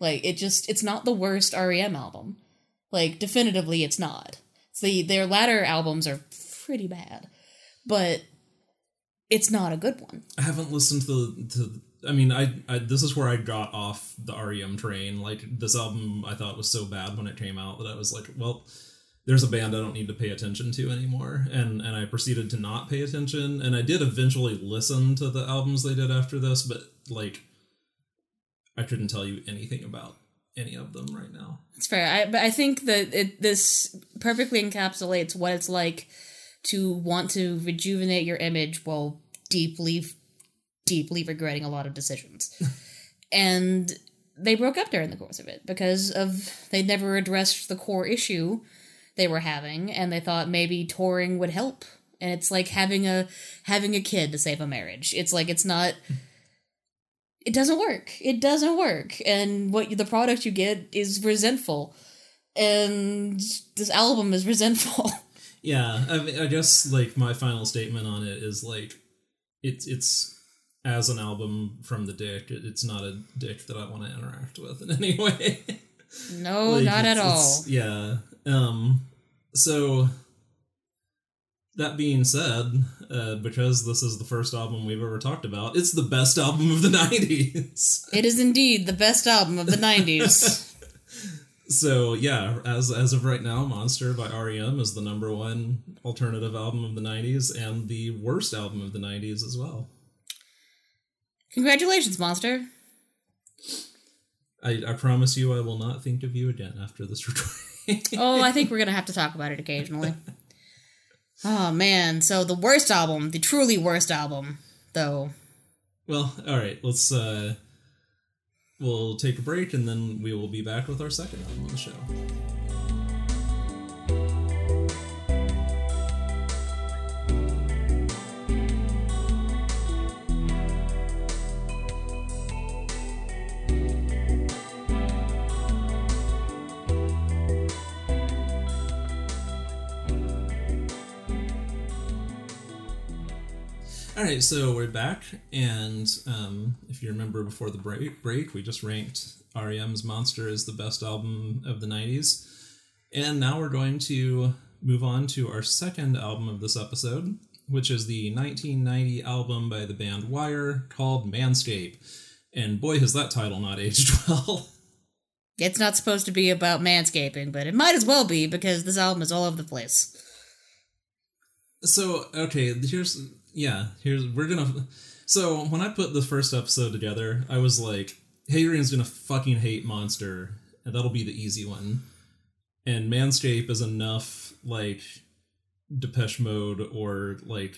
Like it just it's not the worst REM album. Like definitively it's not. see their latter albums are pretty bad. But it's not a good one. I haven't listened to the. To, I mean, I, I this is where I got off the REM train. Like this album, I thought was so bad when it came out that I was like, well, there's a band I don't need to pay attention to anymore, and and I proceeded to not pay attention. And I did eventually listen to the albums they did after this, but like, I couldn't tell you anything about any of them right now. It's fair. I, but I think that it, this perfectly encapsulates what it's like to want to rejuvenate your image while deeply, deeply regretting a lot of decisions. (laughs) and they broke up during the course of it because of they never addressed the core issue they were having, and they thought maybe touring would help. And it's like having a having a kid to save a marriage. It's like it's not it doesn't work. It doesn't work. And what the product you get is resentful. And this album is resentful. (laughs) Yeah, I, mean, I guess like my final statement on it is like it's it's as an album from the dick, it, it's not a dick that I want to interact with in any (laughs) way. No, like, not at all. Yeah. Um so that being said, uh, because this is the first album we've ever talked about, it's the best album of the (laughs) 90s. It is indeed the best album of the 90s. (laughs) so, yeah, as as of right now, Monster by REM is the number one alternative album of the 90s and the worst album of the 90s as well. Congratulations, Monster. I, I promise you I will not think of you again after this (laughs) recording. Oh, I think we're to have to talk about it occasionally. Oh man, so the worst album, the truly worst album, though. Well, all right, let's uh we'll take a break and then we will be back with our second album on the show. All right, so we're back, and um, if you remember before the break, break, we just ranked REM's "Monster" as the best album of the '90s, and now we're going to move on to our second album of this episode, which is the 1990 album by the band Wire called "Manscape." And boy, has that title not aged (laughs) well. It's not supposed to be about manscaping, but it might as well be because this album is all over the place. So, okay, here's yeah, here's we're gonna. So when I put the first episode together, I was like, Hadrian's gonna fucking hate Monster, and that'll be the easy one. And Manscape is enough like Depeche Mode or like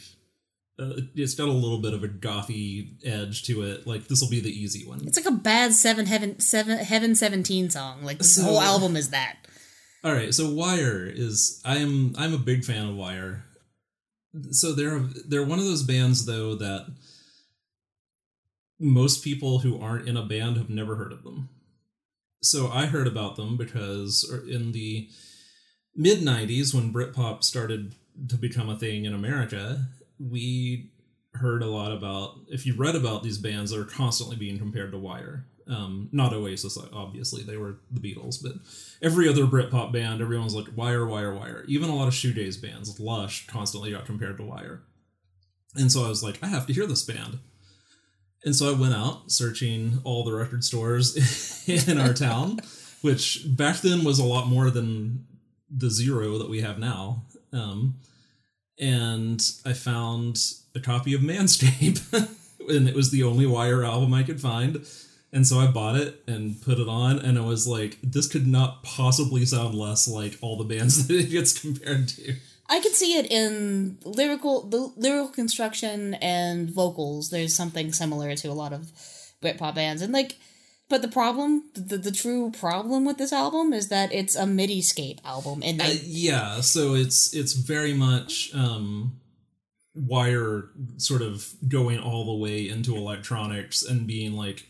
uh, it's got a little bit of a gothy edge to it. Like this will be the easy one. It's like a bad Seven Heaven Seven Heaven Seventeen song. Like the so, whole album is that. All right, so Wire is I am I'm a big fan of Wire so they're they're one of those bands though that most people who aren't in a band have never heard of them. So I heard about them because er, in the mid 90s when Britpop started to become a thing in America, we heard a lot about if you read about these bands that are constantly being compared to Wire. Um, not Oasis, obviously, they were the Beatles, but every other Britpop band, everyone's like Wire, Wire, Wire. Even a lot of shoegaze bands, Lush, constantly got compared to Wire. And so I was like, I have to hear this band. And so I went out searching all the record stores (laughs) in our town, which back then was a lot more than the zero that we have now. Um, and I found a copy of Manscape, (laughs) and it was the only Wire album I could find. And so I bought it and put it on, and I was like, this could not possibly sound less like all the bands (laughs) that it gets compared to. I could see it in lyrical the lyrical construction and vocals. There's something similar to a lot of Britpop bands, and like, but the problem, the, the true problem with this album is that it's a MIDI-scape album, and uh, yeah, so it's it's very much um, wire sort of going all the way into electronics and being like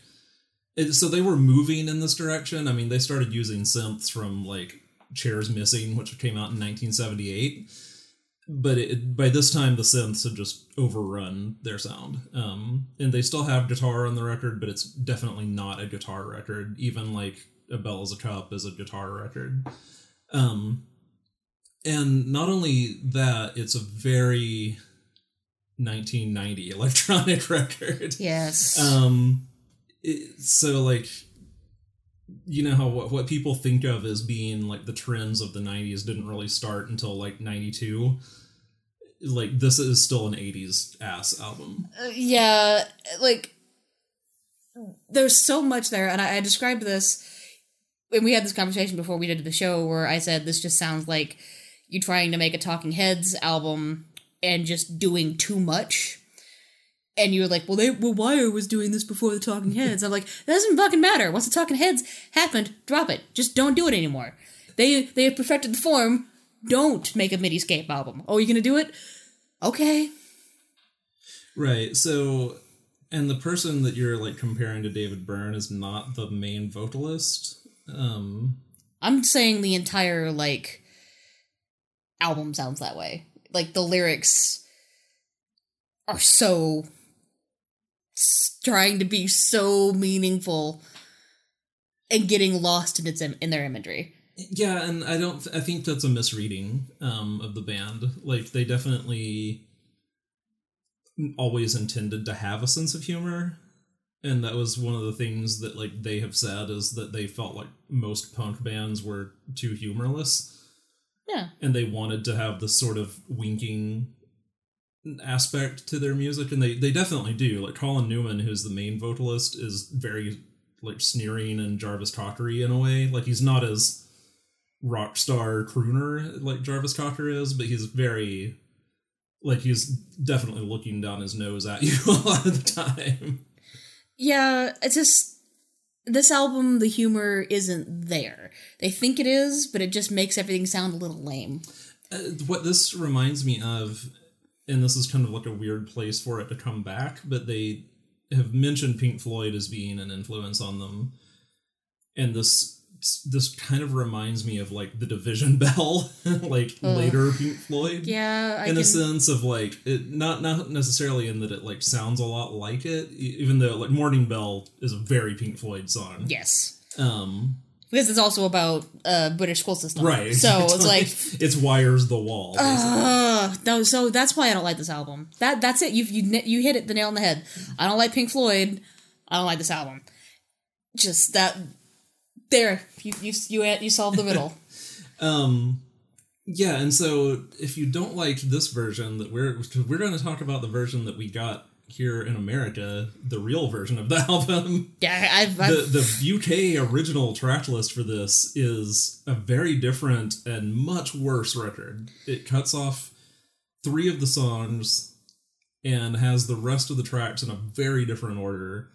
so they were moving in this direction. I mean, they started using synths from like Chairs Missing, which came out in 1978. But it, by this time, the synths had just overrun their sound. Um, and they still have guitar on the record, but it's definitely not a guitar record. Even like A Bell is a Cup is a guitar record. Um, and not only that, it's a very 1990 electronic (laughs) record. Yes. Um, it, so like you know how what, what people think of as being like the trends of the 90s didn't really start until like 92 like this is still an 80s ass album uh, yeah like there's so much there and I, I described this and we had this conversation before we did the show where I said this just sounds like you trying to make a Talking Heads album and just doing too much. And you were like, well, they, well, Wire was doing this before the Talking Heads. I'm like, that doesn't fucking matter. Once the Talking Heads happened, drop it. Just don't do it anymore. They they have perfected the form. Don't make a Midiscape album. Oh, you're gonna do it? Okay. Right. So, and the person that you're like comparing to David Byrne is not the main vocalist. Um, I'm saying the entire like album sounds that way. Like the lyrics are so trying to be so meaningful and getting lost in its im- in their imagery. yeah, and I don't. I think that's a misreading um, of the band. Like they definitely always intended to have a sense of humor, and that was one of the things that like they have said is that they felt like most punk bands were too humorless. Yeah. and they wanted to have this sort of winking aspect to their music and they they definitely do like colin newman who's the main vocalist is very like sneering and jarvis cockery in a way like he's not as rock star crooner like jarvis cocker is but he's very like he's definitely looking down his nose at (laughs) you a lot of the time Yeah, it's just this album the humor isn't there. They think it is, but it just makes everything sound a little lame. Uh, what this reminds me of, and this is kind of like a weird place for it to come back, but they have mentioned Pink Floyd as being an influence on them, and this this kind of reminds me of like the Division (laughs) Bell, like later Pink Floyd. Yeah, I in can, a sense of like it, not not necessarily in that it like sounds a lot like it, even though like Morning Bell is a very Pink Floyd song. yes. Um, Because it's also about uh British school system. right. So it's exactly. like it's wires the wall. Uh, no, so that's why I don't like this album. That that's it. You you you hit it the nail on the head. I don't like Pink Floyd. I don't like this album. Just that. There, you you you you solved the riddle. (laughs) Um, yeah, and so if you don't like this version that we're we're going to talk about the version that we got here in America, the real version of the (laughs) album. yeah, I've, I've The the UK original track list for this is a very different and much worse record. It cuts off three of the songs and has the rest of the tracks in a very different order.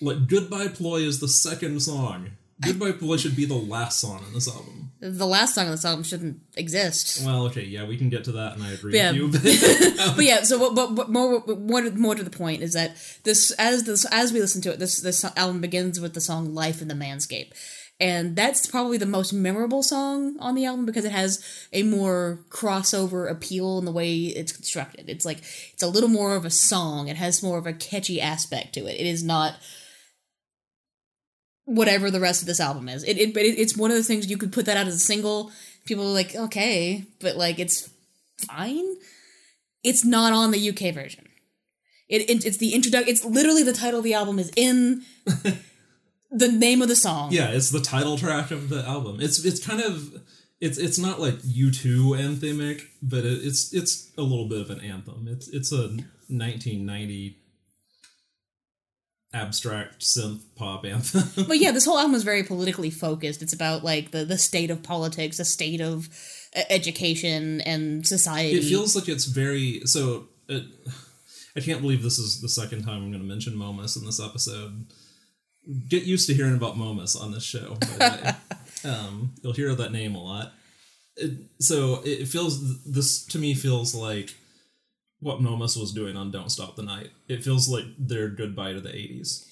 Like Goodbye Ploy is the second song. Goodbye Ploy should be the last song on this album. the last song on this album shouldn't exist. Well, okay, yeah, we can get to that, and I agree Yeah. with you. But, (laughs) But (laughs) yeah, so what, but, but more, more more to the point is that this as this as we listen to it, this this album begins with the song "Life in the Manscape," and that's probably the most memorable song on the album because it has a more crossover appeal in the way it's constructed. It's like it's a little more of a song. It has more of a catchy aspect to it. It is not whatever the rest of this album is. It, it but it, it's one of the things you could put that out as a single. People are like, okay, but like it's fine it's not on the UK version. It, it it's the introduction. It's literally the title of the album is in (laughs) the name of the song. yeah, it's the title track of the album. It's it's kind of it's it's not like U two anthemic, but it, it's it's a little bit of an anthem. It's it's a 1990 abstract synth pop anthem. (laughs) But yeah, this whole album is very politically focused. It's about like the the state of politics, the state of uh, education and society. it feels like it's very so. It, I can't believe this is the second time I'm going to mention Momus in this episode. Get used to hearing about Momus on this show. By the way. (laughs) um, you'll hear that name a lot. It, so it feels this to me feels like what Momus was doing on "Don't Stop the Night." It feels like their goodbye to the '80s.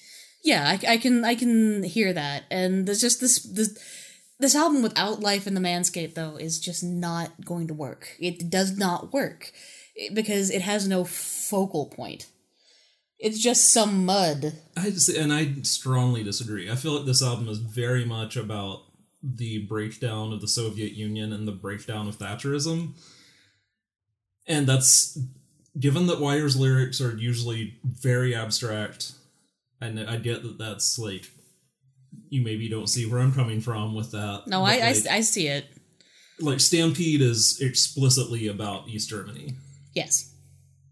yeah, I, I can I can hear that, and there's just this this this album without life in the manscape though is just not going to work. It does not work because it has no focal point. It's just some mud. I and I strongly disagree. I feel like this album is very much about the breakdown of the Soviet Union and the breakdown of Thatcherism. And that's given that Wire's lyrics are usually very abstract, and I get that that's like you maybe don't see where I'm coming from with that. No, I, I, I see it. like Stampede is explicitly about East Germany. Yes.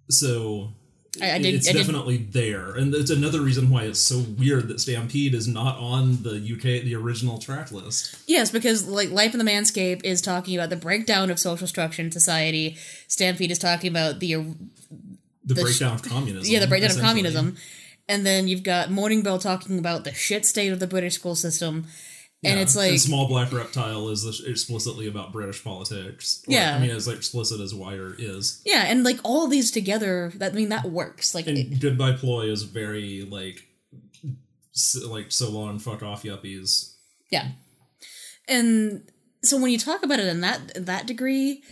So I, I did. it's I definitely there, and it's another reason why it's so weird that Stampede is not on the UK the original track list. Yes, because like Life in the Manscape is talking about the breakdown of social structure in society. Stampede is talking about the er-, The, The sh- breakdown of communism. yeah the breakdown of communism, and then you've got Morning Bell talking about the shit state of the British school system, and Yeah, it's like Small Black Reptile is explicitly about British politics. Or, Yeah. I mean, as explicit as Wire is. yeah, and like all of these together, that I mean that works. Like And it- Goodbye Ploy is very like, s- like so long, fuck off, yuppies. Yeah. And so when you talk about it in that that degree,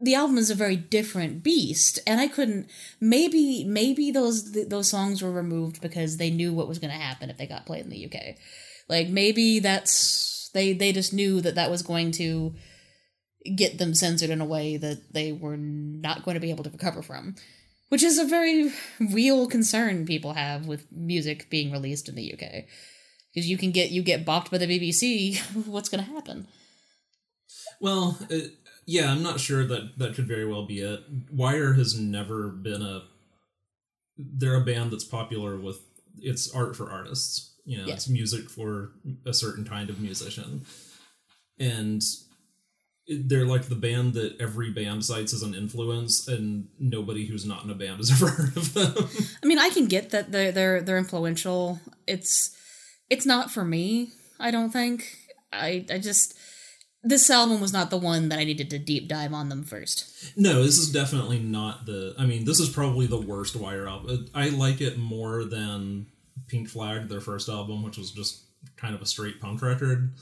the album is a very different beast, and I couldn't. Maybe maybe those th- those songs were removed because they knew what was going to happen if they got played in the UK. Like maybe that's they they just knew that that was going to get them censored in a way that they were not going to be able to recover from. Which is a very real concern people have with music being released in the UK because you can get you get bopped by the BBC. (laughs) What's going to happen? Well, it, yeah, I'm not sure that that could very well be it. Wire has never been a. They're a band that's popular with it's art for artists. You know, Yeah. it's music for a certain kind of musician, and they're like the band that every band cites as an influence, and nobody who's not in a band has (laughs) ever heard of them. I mean, I can get that they're they're they're influential. It's it's not for me. I don't think. I I just this album was not the one that I needed to deep dive on them first. No, this is definitely not the. I mean, this is probably the worst Wire album. I like it more than Pink Flag, their first album, which was just kind of a straight punk record.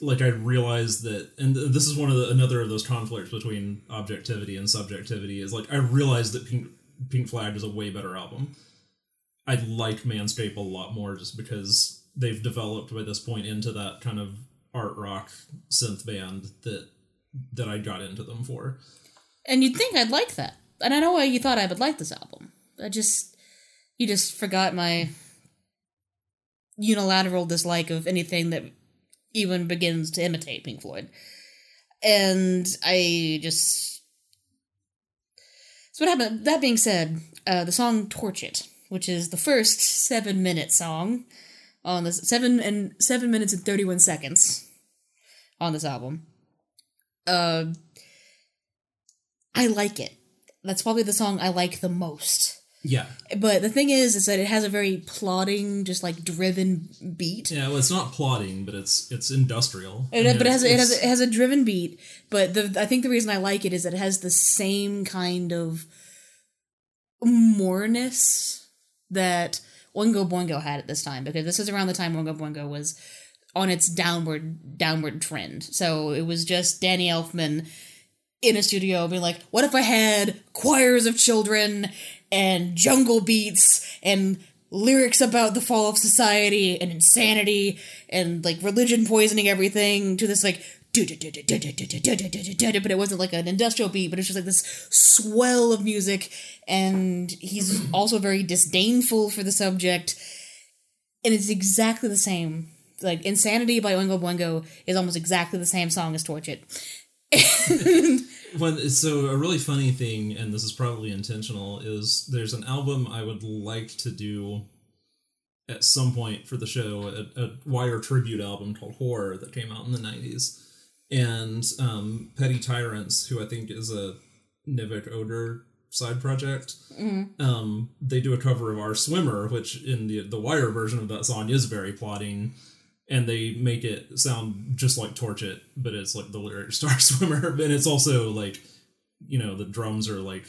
Like I realized that, and this is one of the another of those conflicts between objectivity and subjectivity. Is like I realized that Pink Pink Flag is a way better album. I like Manscape a lot more just because they've developed by this point into that kind of art rock synth band that that I got into them for. And you'd think I'd like that. And I know why you thought I would like this album. I just you just forgot my unilateral dislike of anything that even begins to imitate Pink Floyd. And I just So what happened that being said, uh, the song Torch It, which is the first seven minute song on this seven and seven minutes and thirty one seconds on this album. Uh I like it. That's probably the song I like the most. Yeah. But the thing is, is that it has a very plodding, just like driven beat. Yeah, well, it's not plotting, but it's it's industrial. I It, mean, but it has, it has it has a driven beat. But the I think the reason I like it is that it has the same kind of moreness that Oingo Boingo had at this time because this is around the time Oingo Boingo was on its downward downward trend. So it was just Danny Elfman in a studio being like, "What if I had choirs of children and jungle beats and lyrics about the fall of society and insanity and like religion poisoning everything to this like but it wasn't like an industrial beat, but it's just like this swell of music, and he's also very disdainful for the subject, and it's exactly the same. Like Insanity by Oingo Boingo is almost exactly the same song as Torch It. When, so a really funny thing, and this is probably intentional, is there's an album I would like to do at some point for the show, a, a Wire tribute album called Whore that came out in the '90s, and um, Petty Tyrants, who I think is a Nivek Ogre side project. Um, they do a cover of Our Swimmer, which in the the Wire version of that song is very plotting. And they make it sound just like Torch It, but it's like the lyric Star (laughs) Swimmer, and it's also like, you know, the drums are like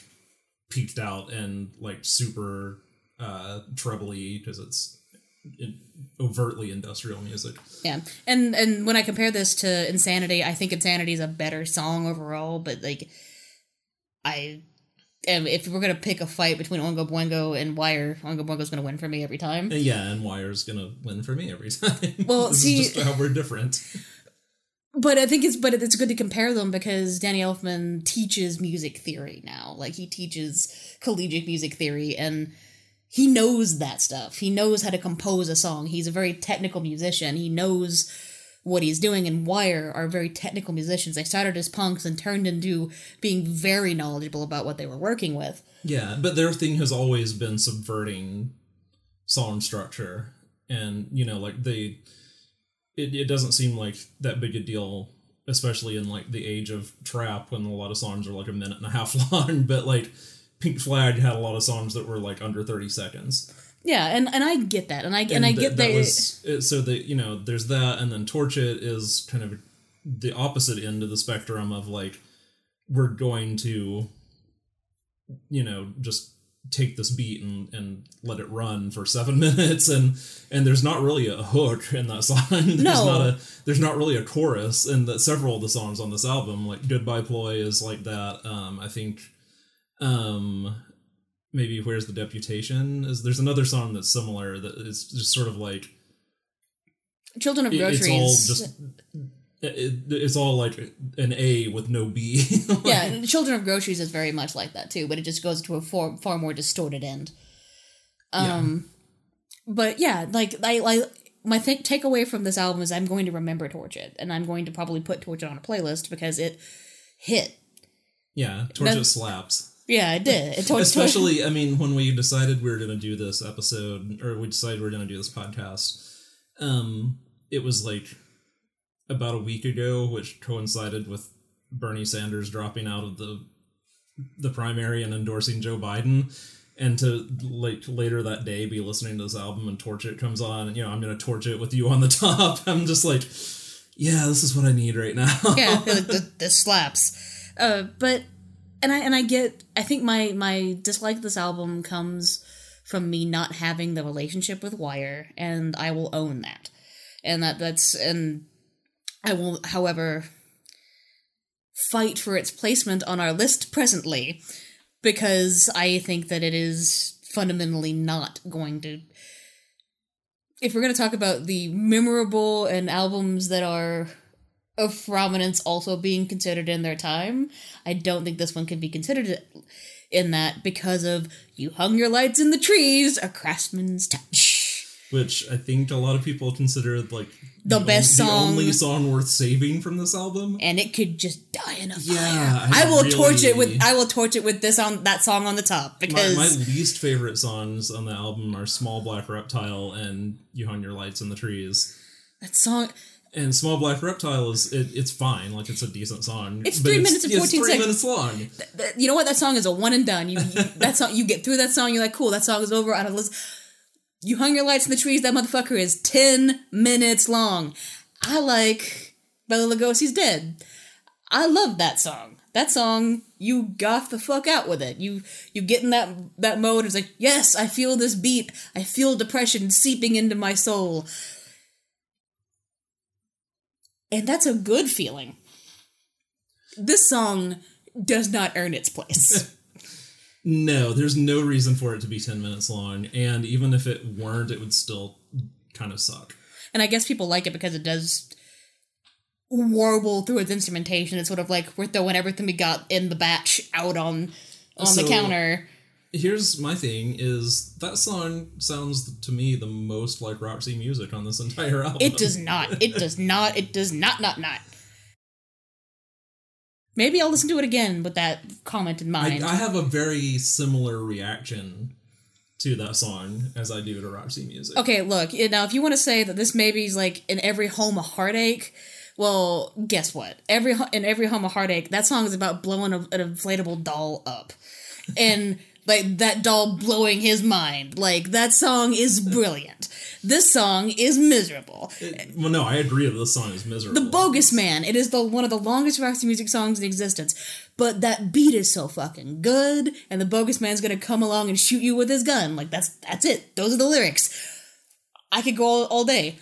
peaked out and like super uh trebly because it's overtly industrial music. Yeah, and and when I compare this to Insanity, I think Insanity is a better song overall. But like, I am if we're gonna pick a fight between Oingo Boingo and Wire, Oingo Boingo's gonna win for me every time. Yeah, and Wire's gonna win for me every (laughs) time. Well, this see- is just how we're different. But I think it's but it's good to compare them because Danny Elfman teaches music theory now. Like he teaches collegiate music theory and he knows that stuff. He knows how to compose a song. He's a very technical musician. He knows what he's doing and Wire are very technical musicians. They started as punks and turned into being very knowledgeable about what they were working with. Yeah, but their thing has always been subverting song structure, and you know, like they, it, it doesn't seem like that big a deal, especially in like the age of trap when a lot of songs are like a minute and a half (laughs) long. But like Pink Flag had a lot of songs that were like under thirty seconds. Yeah, and, and I get that, and I and, I get that that. was it- so that you know there's that, and then Torch It is kind of the opposite end of the spectrum of like we're going to you know just take this beat and, and let it run for seven (laughs) minutes and and there's not really a hook in that (laughs) song there's No. not a there's not really a chorus and that several of the songs on this album like goodbye ploy is like that um i think um maybe where's the deputation is there's another song that's similar that is just sort of like Children of Groceries. it's all just it, it's all like an a with no b Like, (laughs) yeah, Children of Groceries is very much like that too, but it just goes to a far far more distorted end. Um, but yeah, like I like my th- takeaway from this album is I'm going to remember Torch It, and I'm going to probably put Torch It on a playlist because it hit. yeah torch it slaps Yeah, it did. It Torch especially i mean when we decided we were going to do this episode or we decided we were going to do this podcast um it was like about a week ago which coincided with bernie sanders dropping out of the the primary and endorsing joe biden and to like later that day be listening to this album and torch it comes on and you know i'm going to torch it with you on the (laughs) top i'm just like yeah this is what i need right now yeah, the (laughs) slaps. Uh, but and I and I get. I think my my dislike this album comes from me not having the relationship with Wire, and I will own that. And that that's and I will, however, fight for its placement on our list presently because I think that it is fundamentally not going to. If we're going to talk about the memorable and albums that are of prominence also being considered in their time, I don't think this one can be considered in that because of You Hung Your Lights in the Trees, A Craftsman's Touch. which I think a lot of people consider like The best on- song. the only song worth saving from this album. And it could just die in a fire. Yeah, I, I will torch it with I will torch it with this on that song on the top My, because my least favorite songs on the album are "Small Black Reptile" and "You Hung Your Lights in the Trees." that song And "Small Black Reptile" is it, it's fine, like it's a decent song. It's three minutes and it's 14 three seconds. minutes long. th- you know what that song is a one and done. You, you that song you get through that song you're like cool that song is over on a list. You hung your lights in the trees. That motherfucker is ten minutes long. I like Bela Lugosi's Dead. I love that song. That song, you goth the fuck out with it. You you get in that that mode. It's like yes, I feel this beat. I feel depression seeping into my soul, and that's a good feeling. This song does not earn its place. (laughs) No, there's no reason for it to be ten minutes long, and even if it weren't, it would still kind of suck. and I guess people like it because it does warble through its instrumentation. It's sort of like we're throwing everything we got in the batch out on on So- the counter. Here's my thing: is that song sounds to me the most like Roxy music on this entire (laughs) album. It does not. It does not. It does not. Not not. Maybe I'll listen to it again with that comment in mind. I have a very similar reaction to that song as I do to Roxy music. okay, look now. If you want to say that this maybe is like in every home a heartache, well, guess what? Every in every home a heartache, that song is about blowing a, an inflatable doll up, and like that doll blowing his mind. Like that song is brilliant. This song is miserable. Well, no, I agree that this song is miserable. The Bogus Man. It is the one of the longest Roxy Music songs in existence. But that beat is so fucking good, and the Bogus Man's gonna come along and shoot you with his gun. Like that's that's it. Those are the lyrics. I could go all, all day.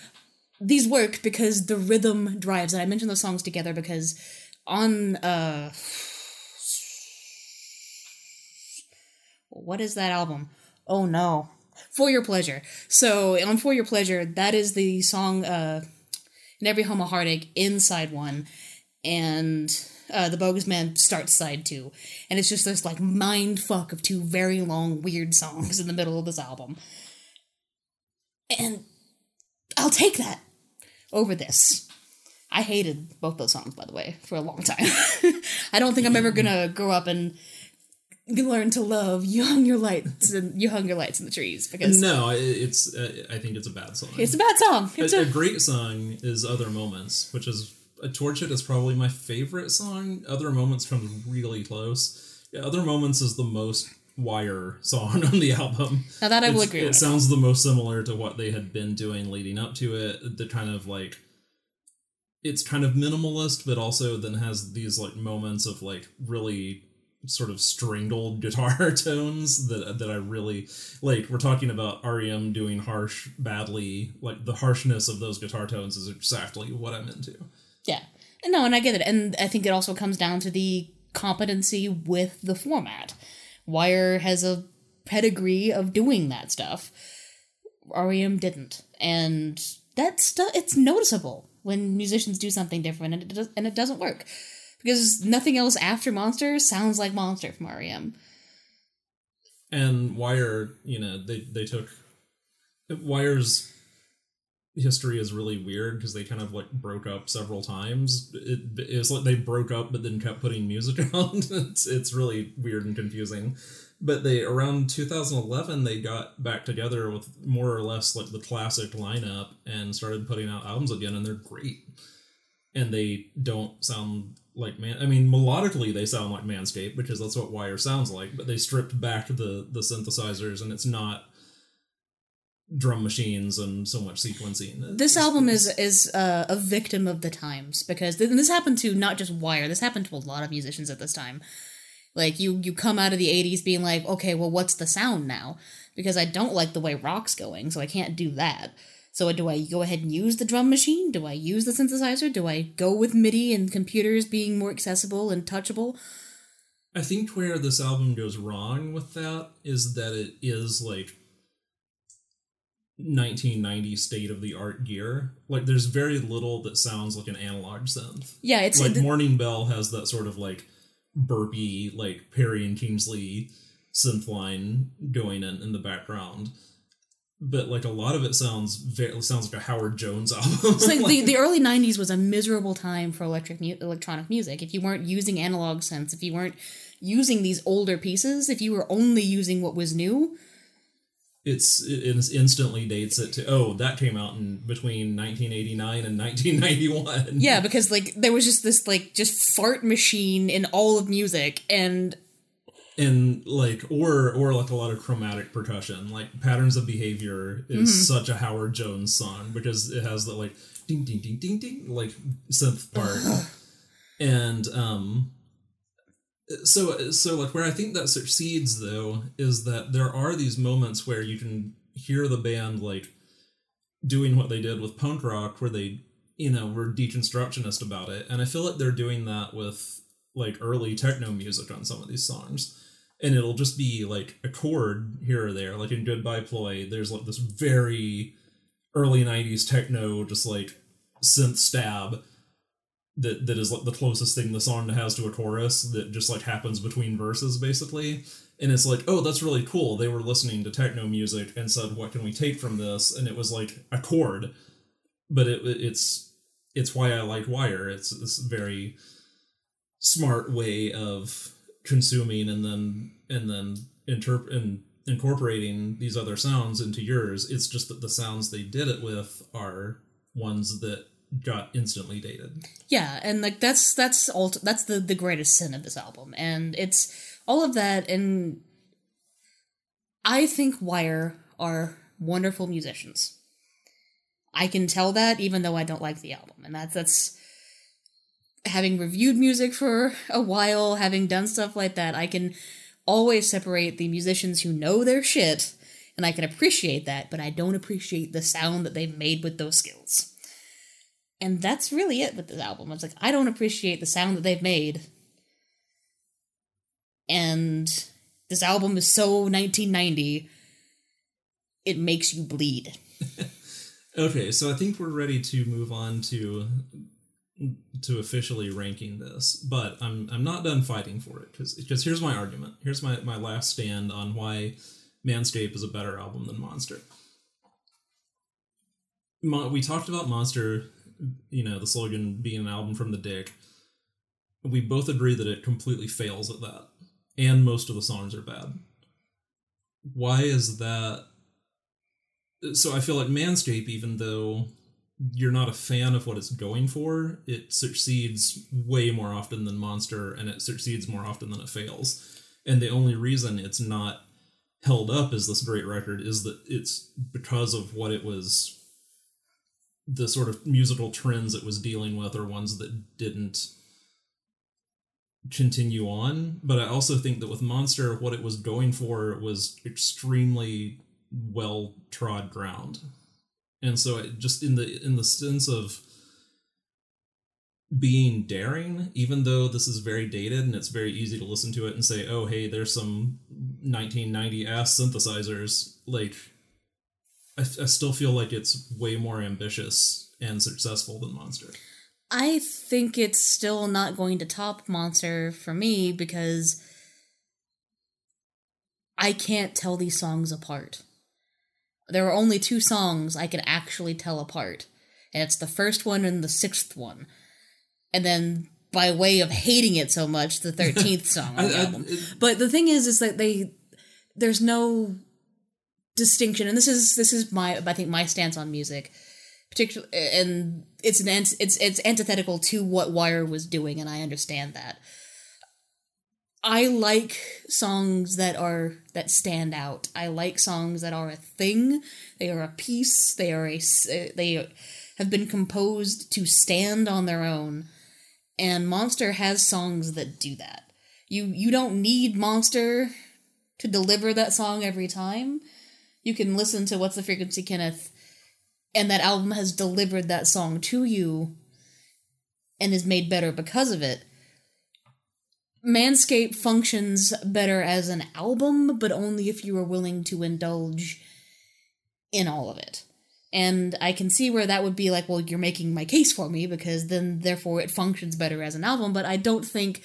These work because the rhythm drives, and I mentioned those songs together because on uh what is that album? Oh no. For Your Pleasure. So on For Your Pleasure, that is the song uh in every home a heartache inside one and uh, the bogus man starts side two and it's just this like mind fuck of two very long weird songs in the middle of this album and i'll take that over this I hated both those songs, by the way, for a long time. (laughs) I don't think I'm ever gonna grow up and learn to love "You Hung Your Lights" and "You Hung Your Lights in the Trees" because No, it's. Uh, I think it's a bad song. it's a bad song. It's a, a, a great song is "Other Moments," which is a Torch It is probably my favorite song. "Other Moments" comes really close. Yeah, "Other Moments" is the most Wire song (laughs) on the album. now that I will It's- agree It with. sounds the most similar to what they had been doing leading up to it. The kind of like it's kind of minimalist, but also then has these like moments of like really sort of strangled (laughs) guitar tones that that I really like. We're talking about REM doing harsh badly. Like the harshness of those guitar tones is exactly what I'm into. Yeah. No, and I get it. And I think it also comes down to the competency with the format. Wire has a pedigree of doing that stuff. REM didn't. And that stuff it's noticeable when musicians do something different and it does, and it doesn't work. Because nothing else after Monster sounds like Monster from REM. And Wire, you know, they they took Wire's history is really weird because they kind of like broke up several times. It, it's like they broke up but then kept putting music (laughs) out. it's it's really weird and confusing. But they around 2011 they got back together with more or less like the classic lineup and started putting out albums again and they're great. And they don't sound like man I mean melodically they sound like Manscape because that's what Wire sounds like, but they stripped back the the synthesizers and it's not drum machines and so much sequencing. This It's- album is is uh, a victim of the times because th- this happened to not just Wire. This happened to a lot of musicians at this time. Like you, you come out of the '80s being like, okay, well, what's the sound now? Because I don't like the way rock's going, so I can't do that. So do I go ahead and use the drum machine? Do I use the synthesizer? Do I go with MIDI and computers being more accessible and touchable? I think where this album goes wrong with that is that it is like 1990 state of the art gear. Like there's very little that sounds like an analog synth. Yeah, it's like th- Morning Bell has that sort of like burpy, like Perrey and Kingsley synth line going in in the background. But like a lot of it sounds very sounds like a Howard Jones (laughs) album. It's like the, the early 90s was a miserable time for electric mu- electronic music. If you weren't using analog synths, if you weren't using these older pieces, if you were only using what was new, it's it it instantly dates it to oh that came out in between 1989 and 1991 yeah, because like there was just this like just fart machine in all of music and and like or or like a lot of chromatic percussion. Like patterns of behavior is such a howard jones song because it has the like ding ding ding ding ding like synth (laughs) part. And um so so like where i think that succeeds though is that there are these moments where you can hear the band like doing what they did with punk rock where they you know were deconstructionist about it. And i feel like they're doing that with like early techno music on some of these songs and it'll just be like a chord here or there. Like in goodbye ploy there's like this very early 90s techno just like synth stab that that is like the closest thing the song has to a chorus that just like happens between verses basically. And it's like oh that's really cool. They were listening to techno music and said what can we take from this? And it was like a chord. But it it's it's why i like wire. It's this very smart way of consuming and then and then interp- and incorporating these other sounds into yours it's just that the sounds they did it with are ones that got instantly dated yeah, and like that's that's ult- that's the the greatest sin of this album and it's all of that and I think Wire are wonderful musicians. I can tell that even though I don't like the album. And that's that's having reviewed music for a while, having done stuff like that, I can always separate the musicians who know their shit and I can appreciate that, but I don't appreciate the sound that they've made with those skills. And that's really it with this album. It's like I don't appreciate the sound that they've made. And this album is so 1990 it makes you bleed. (laughs) Okay, so I think we're ready to move on to to officially ranking this, but I'm I'm not done fighting for it because because here's my argument. Here's my my last stand on why Manscape is a better album than Monster. Mo- we talked about Monster you know, the slogan being an album from the dick. We both agree that it completely fails at that, and most of the songs are bad. Why is that? So I feel like Manscape, even though you're not a fan of what it's going for, it succeeds way more often than Monster, and it succeeds more often than it fails. And the only reason it's not held up as this great record is that it's because of what it was the sort of musical trends it was dealing with are ones that didn't continue on but i also think that with monster what it was going for was extremely well trod ground and so it just in the in the sense of being daring even though this is very dated and it's very easy to listen to it and say oh hey there's some 1990s synthesizers like I, I still feel like it's way more ambitious and successful than monster I think it's still not going to top Monster for me because I can't tell these songs apart. There are only two songs I can actually tell apart, and it's the first one and the sixth one. And then by way of hating it so much, the 13th (laughs) song on the I- I- album. But the thing is is that they there's no distinction and this is this is my I think my stance on music particularly and it's an it's it's antithetical to what Wire was doing and I understand that. I like songs that are that stand out. I like songs that are a thing. They are a piece. They are a they have been composed to stand on their own. And Monster has songs that do that. You you don't need Monster to deliver that song every time. You can listen to What's the Frequency Kenneth and that album has delivered that song to you and is made better because of it. Manscape functions better as an album, but only if you are willing to indulge in all of it. And I can see where that would be like, well, you're making my case for me because then, therefore, it functions better as an album, but I don't think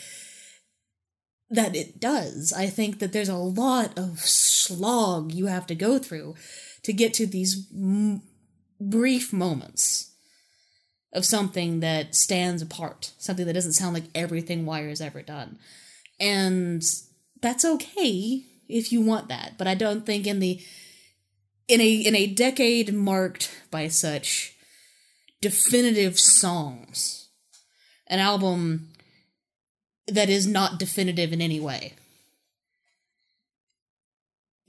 that it does. I think that there's a lot of slog you have to go through to get to these m- brief moments of something that stands apart, something that doesn't sound like everything Wire has ever done. And that's okay if you want that, but I don't think in the in a in a decade marked by such definitive songs, an album that is not definitive in any way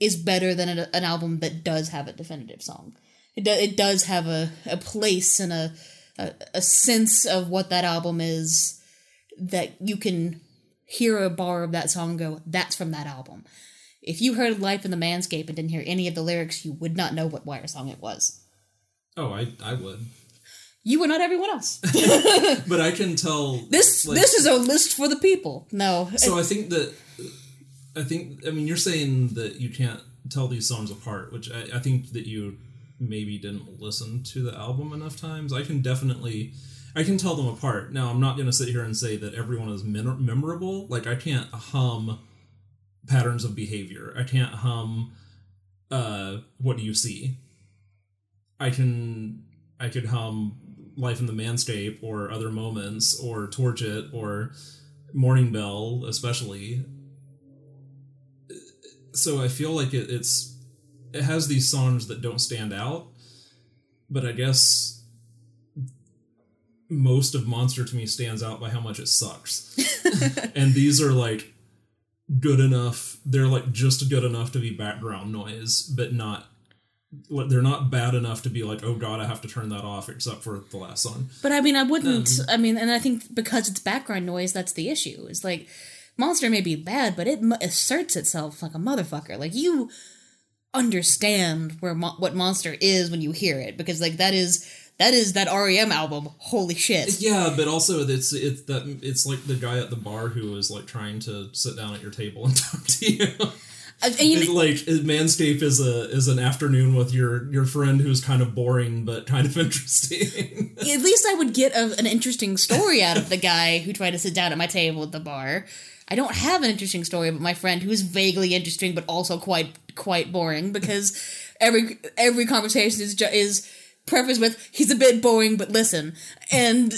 is better than a, an album that does have a definitive song. It, do, it does have a, a place and a, a a sense of what that album is that you can hear a bar of that song go, that's from that album. If you heard Life in the Manscape and didn't hear any of the lyrics, you would not know what Wire song it was. oh i i would You were not everyone else. (laughs) (laughs) but i can tell this like- this is a list for the people. No. so i think that i think i mean you're saying that you can't tell these songs apart which i, I think that you maybe didn't listen to the album enough times i can definitely i can tell them apart. Now i'm not going to sit here and say that everyone is memorable. Like i can't hum patterns of behavior. I can't hum uh what do you see? I can i could hum life in the manscape or other moments or torch it or morning bell especially. So i feel like it, it's it has these songs that don't stand out but i guess most of monster to me stands out by how much it sucks (laughs) and these are like good enough they're like just good enough to be background noise but not they're not bad enough to be like oh god i have to turn that off except for the last song But I mean, I wouldn't. Um, I mean, and I think because it's background noise, that's the issue. Is like Monster may be bad, but it asserts itself like a motherfucker. Like you understand where mo- what Monster is when you hear it, because like that is that is that REM album. Holy shit! Yeah, but also it's it's that it's like the guy at the bar who is like trying to sit down at your table and (laughs) talk to you. Uh, and you know- like Manscape is a is an afternoon with your your friend who's kind of boring but kind of (laughs) interesting. at least I would get a, an interesting story out of the guy who tried to sit down at my table at the bar. I don't have an interesting story about my friend who's vaguely interesting but also quite quite boring because every every conversation is ju- is prefaced with he's a bit boring, but listen, and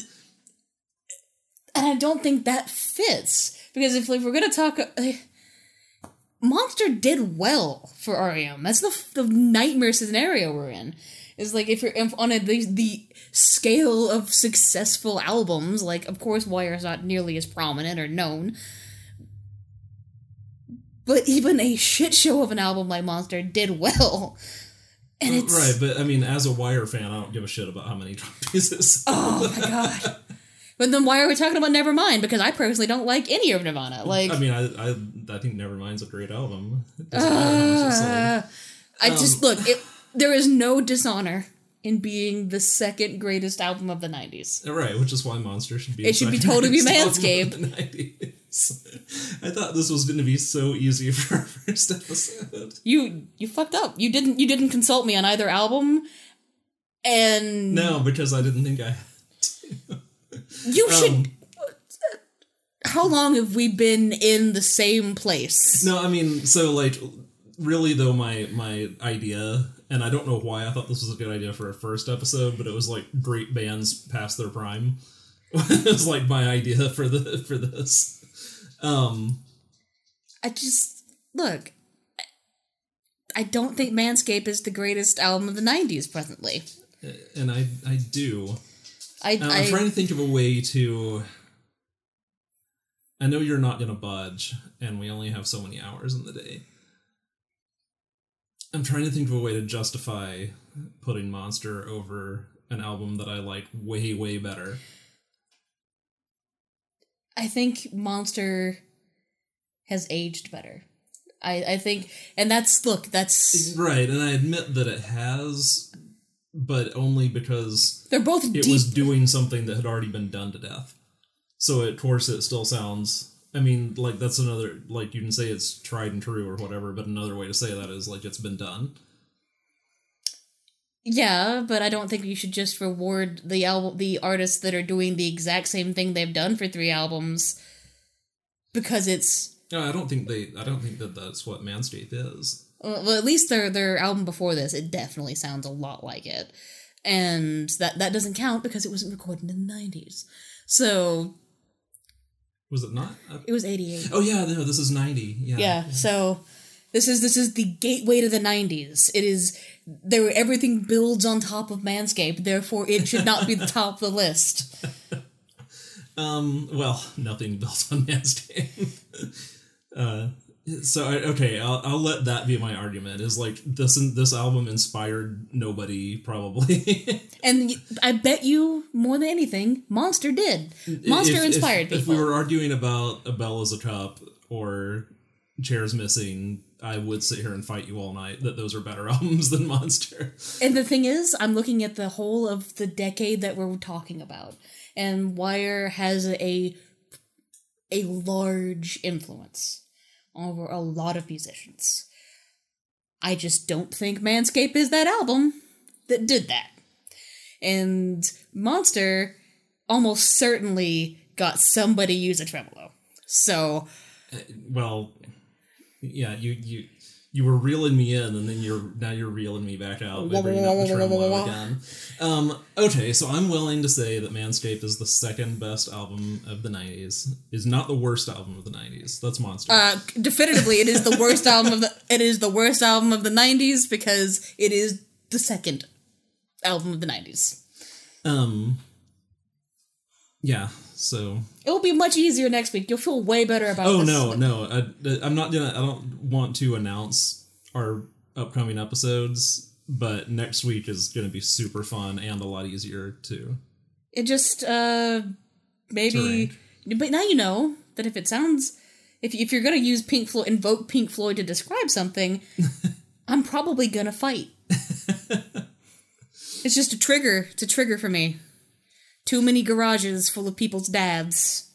and I don't think that fits because if like, we're gonna talk. Uh, Monster did well for REM. That's the, the nightmare scenario we're in. Is like if you're on a, the, the scale of successful albums, like of course Wire's not nearly as prominent or known, but even a shit show of an album like Monster did well. And it's right, but I mean, as a Wire fan, I don't give a shit about how many (laughs) drum pieces. oh my (laughs) god. But then why are we talking about Nevermind? Because I personally don't like any of Nirvana. Like I mean, I I, I think Nevermind's a great album. It doesn't matter how much it's sold. Uh, I just look. It, (laughs) there is no dishonor in being the second greatest album of the '90s. Right, which is why Monster should be. It should be totally be Manscape. Of the 90s. I thought this was going to be so easy (laughs) for our first episode. You you fucked up. You didn't you didn't consult me on either album, and No, because I didn't think I. had to. you should. Um, How long have we been in the same place? No, I mean, so like, really though, my my idea, and I don't know why I thought this was a good idea for a first episode, but it was like great bands past their prime. (laughs) it was like my idea for the for this. Um, I just look. I- don't think Manscape is the greatest album of the '90s presently. and I I do. I, Uh, I I'm trying to think of a way to. I know you're not going to budge, and we only have so many hours in the day. I'm trying to think of a way to justify putting Monster over an album that I like way, way better. I think Monster has aged better. I, I think, and that's look, that's Right, and I admit that it has, but only because they're both it deep. was doing something that had already been done to death. So, of course, it still sounds. I mean, like, that's another. Like, you can say it's tried and true or whatever, but another way to say that is, like, it's been done. Yeah, but I don't think you should just reward the album, the artists that are doing the exact same thing they've done for three albums, because it's No, I don't think they. I don't think that that's what Manscape is. well, at least their their album before this, it definitely sounds a lot like it, and that that doesn't count because it wasn't recorded in the nineties. So Was it not? Uh, it was eighty eight. oh yeah, no, this is ninety. Yeah. Yeah, so this is this is the gateway to the 90s. It is there everything builds on top of Manscape, therefore it should not be the top of the list. (laughs) Um. Well, nothing builds on Manscape. (laughs) uh. So I- okay, I'll, I'll let that be my argument. Is like this this album inspired nobody probably. (laughs) And I bet you more than anything, Monster did. Monster If- if- inspired if, people. we were arguing about a bell is a cup or chairs missing, I would sit here and fight you all night that those are better (laughs) albums than Monster. And the thing is, I'm looking at the whole of the decade that we're talking about, and Wire has a a large influence over a lot of musicians. I just don't think Manscape is that album that did that. And Monster almost certainly got somebody use a tremolo. So eh, Well, yeah, you you you were reeling me in, and then you're now you're reeling me back out by bringing up the tremolo (laughs) again. Um, okay, so I'm willing to say that Manscape is the second best album of the '90s. Is not the worst album of the '90s. That's Monster. uh, definitively, it is the worst album of the. It is the worst album of the '90s because it is the second album of the '90s. um, yeah. So It will be much easier next week. You'll feel way better about. Oh this. no, no! I, I'm not gonna. I don't want to announce our upcoming episodes, but next week is gonna be super fun and a lot easier too. It just uh maybe, but now you know that if it sounds, if if you're gonna use Pink Floyd, invoke Pink Floyd to describe something, (laughs) I'm probably gonna fight. (laughs) it's just a trigger. It's a trigger for me. Too many garages full of people's dads.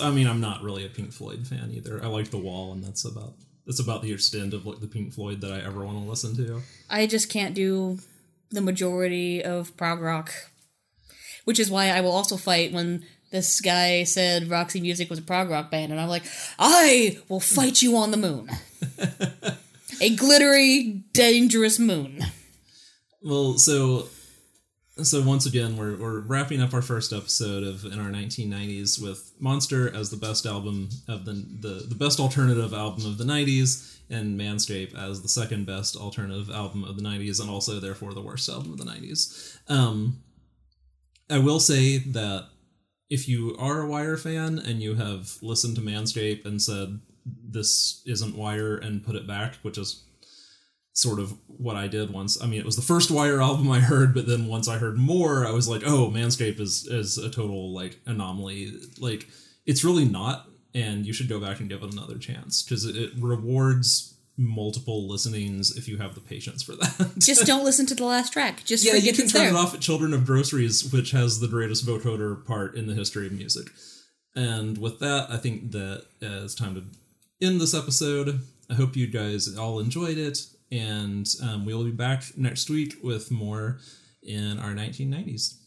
I mean, I'm not really a Pink Floyd fan either. I like The Wall, and that's about that's about the extent of like the Pink Floyd that I ever want to listen to. I just can't do the majority of prog rock, which is why I will also fight when this guy said Roxy Music was a prog rock band, and I'm like, I will fight you on the moon, (laughs) a glittery, dangerous moon. Well, so so once again, we're we're wrapping up our first episode of in our 1990s with Monster as the best album of the the, the best alternative album of the 90s, and Manscape as the second best alternative album of the 90s, and also therefore the worst album of the 90s. Um, I will say that if you are a Wire fan and you have listened to Manscape and said this isn't Wire and put it back, which is sort of what I did once. I mean, it was the first Wire album I heard, but then once I heard more, I was like, oh, Manscape is is a total like anomaly. Like it's really not, and you should go back and give it another chance because it, it rewards multiple listenings if you have the patience for (laughs) that. Just don't listen to the last track. Just yeah, you can turn there. it off at Children of Groceries, which has the greatest vocoder part in the history of music. And with that, I think that uh, it's time to end this episode. I hope you guys all enjoyed it, and um, we will be back next week with more in our 1990s.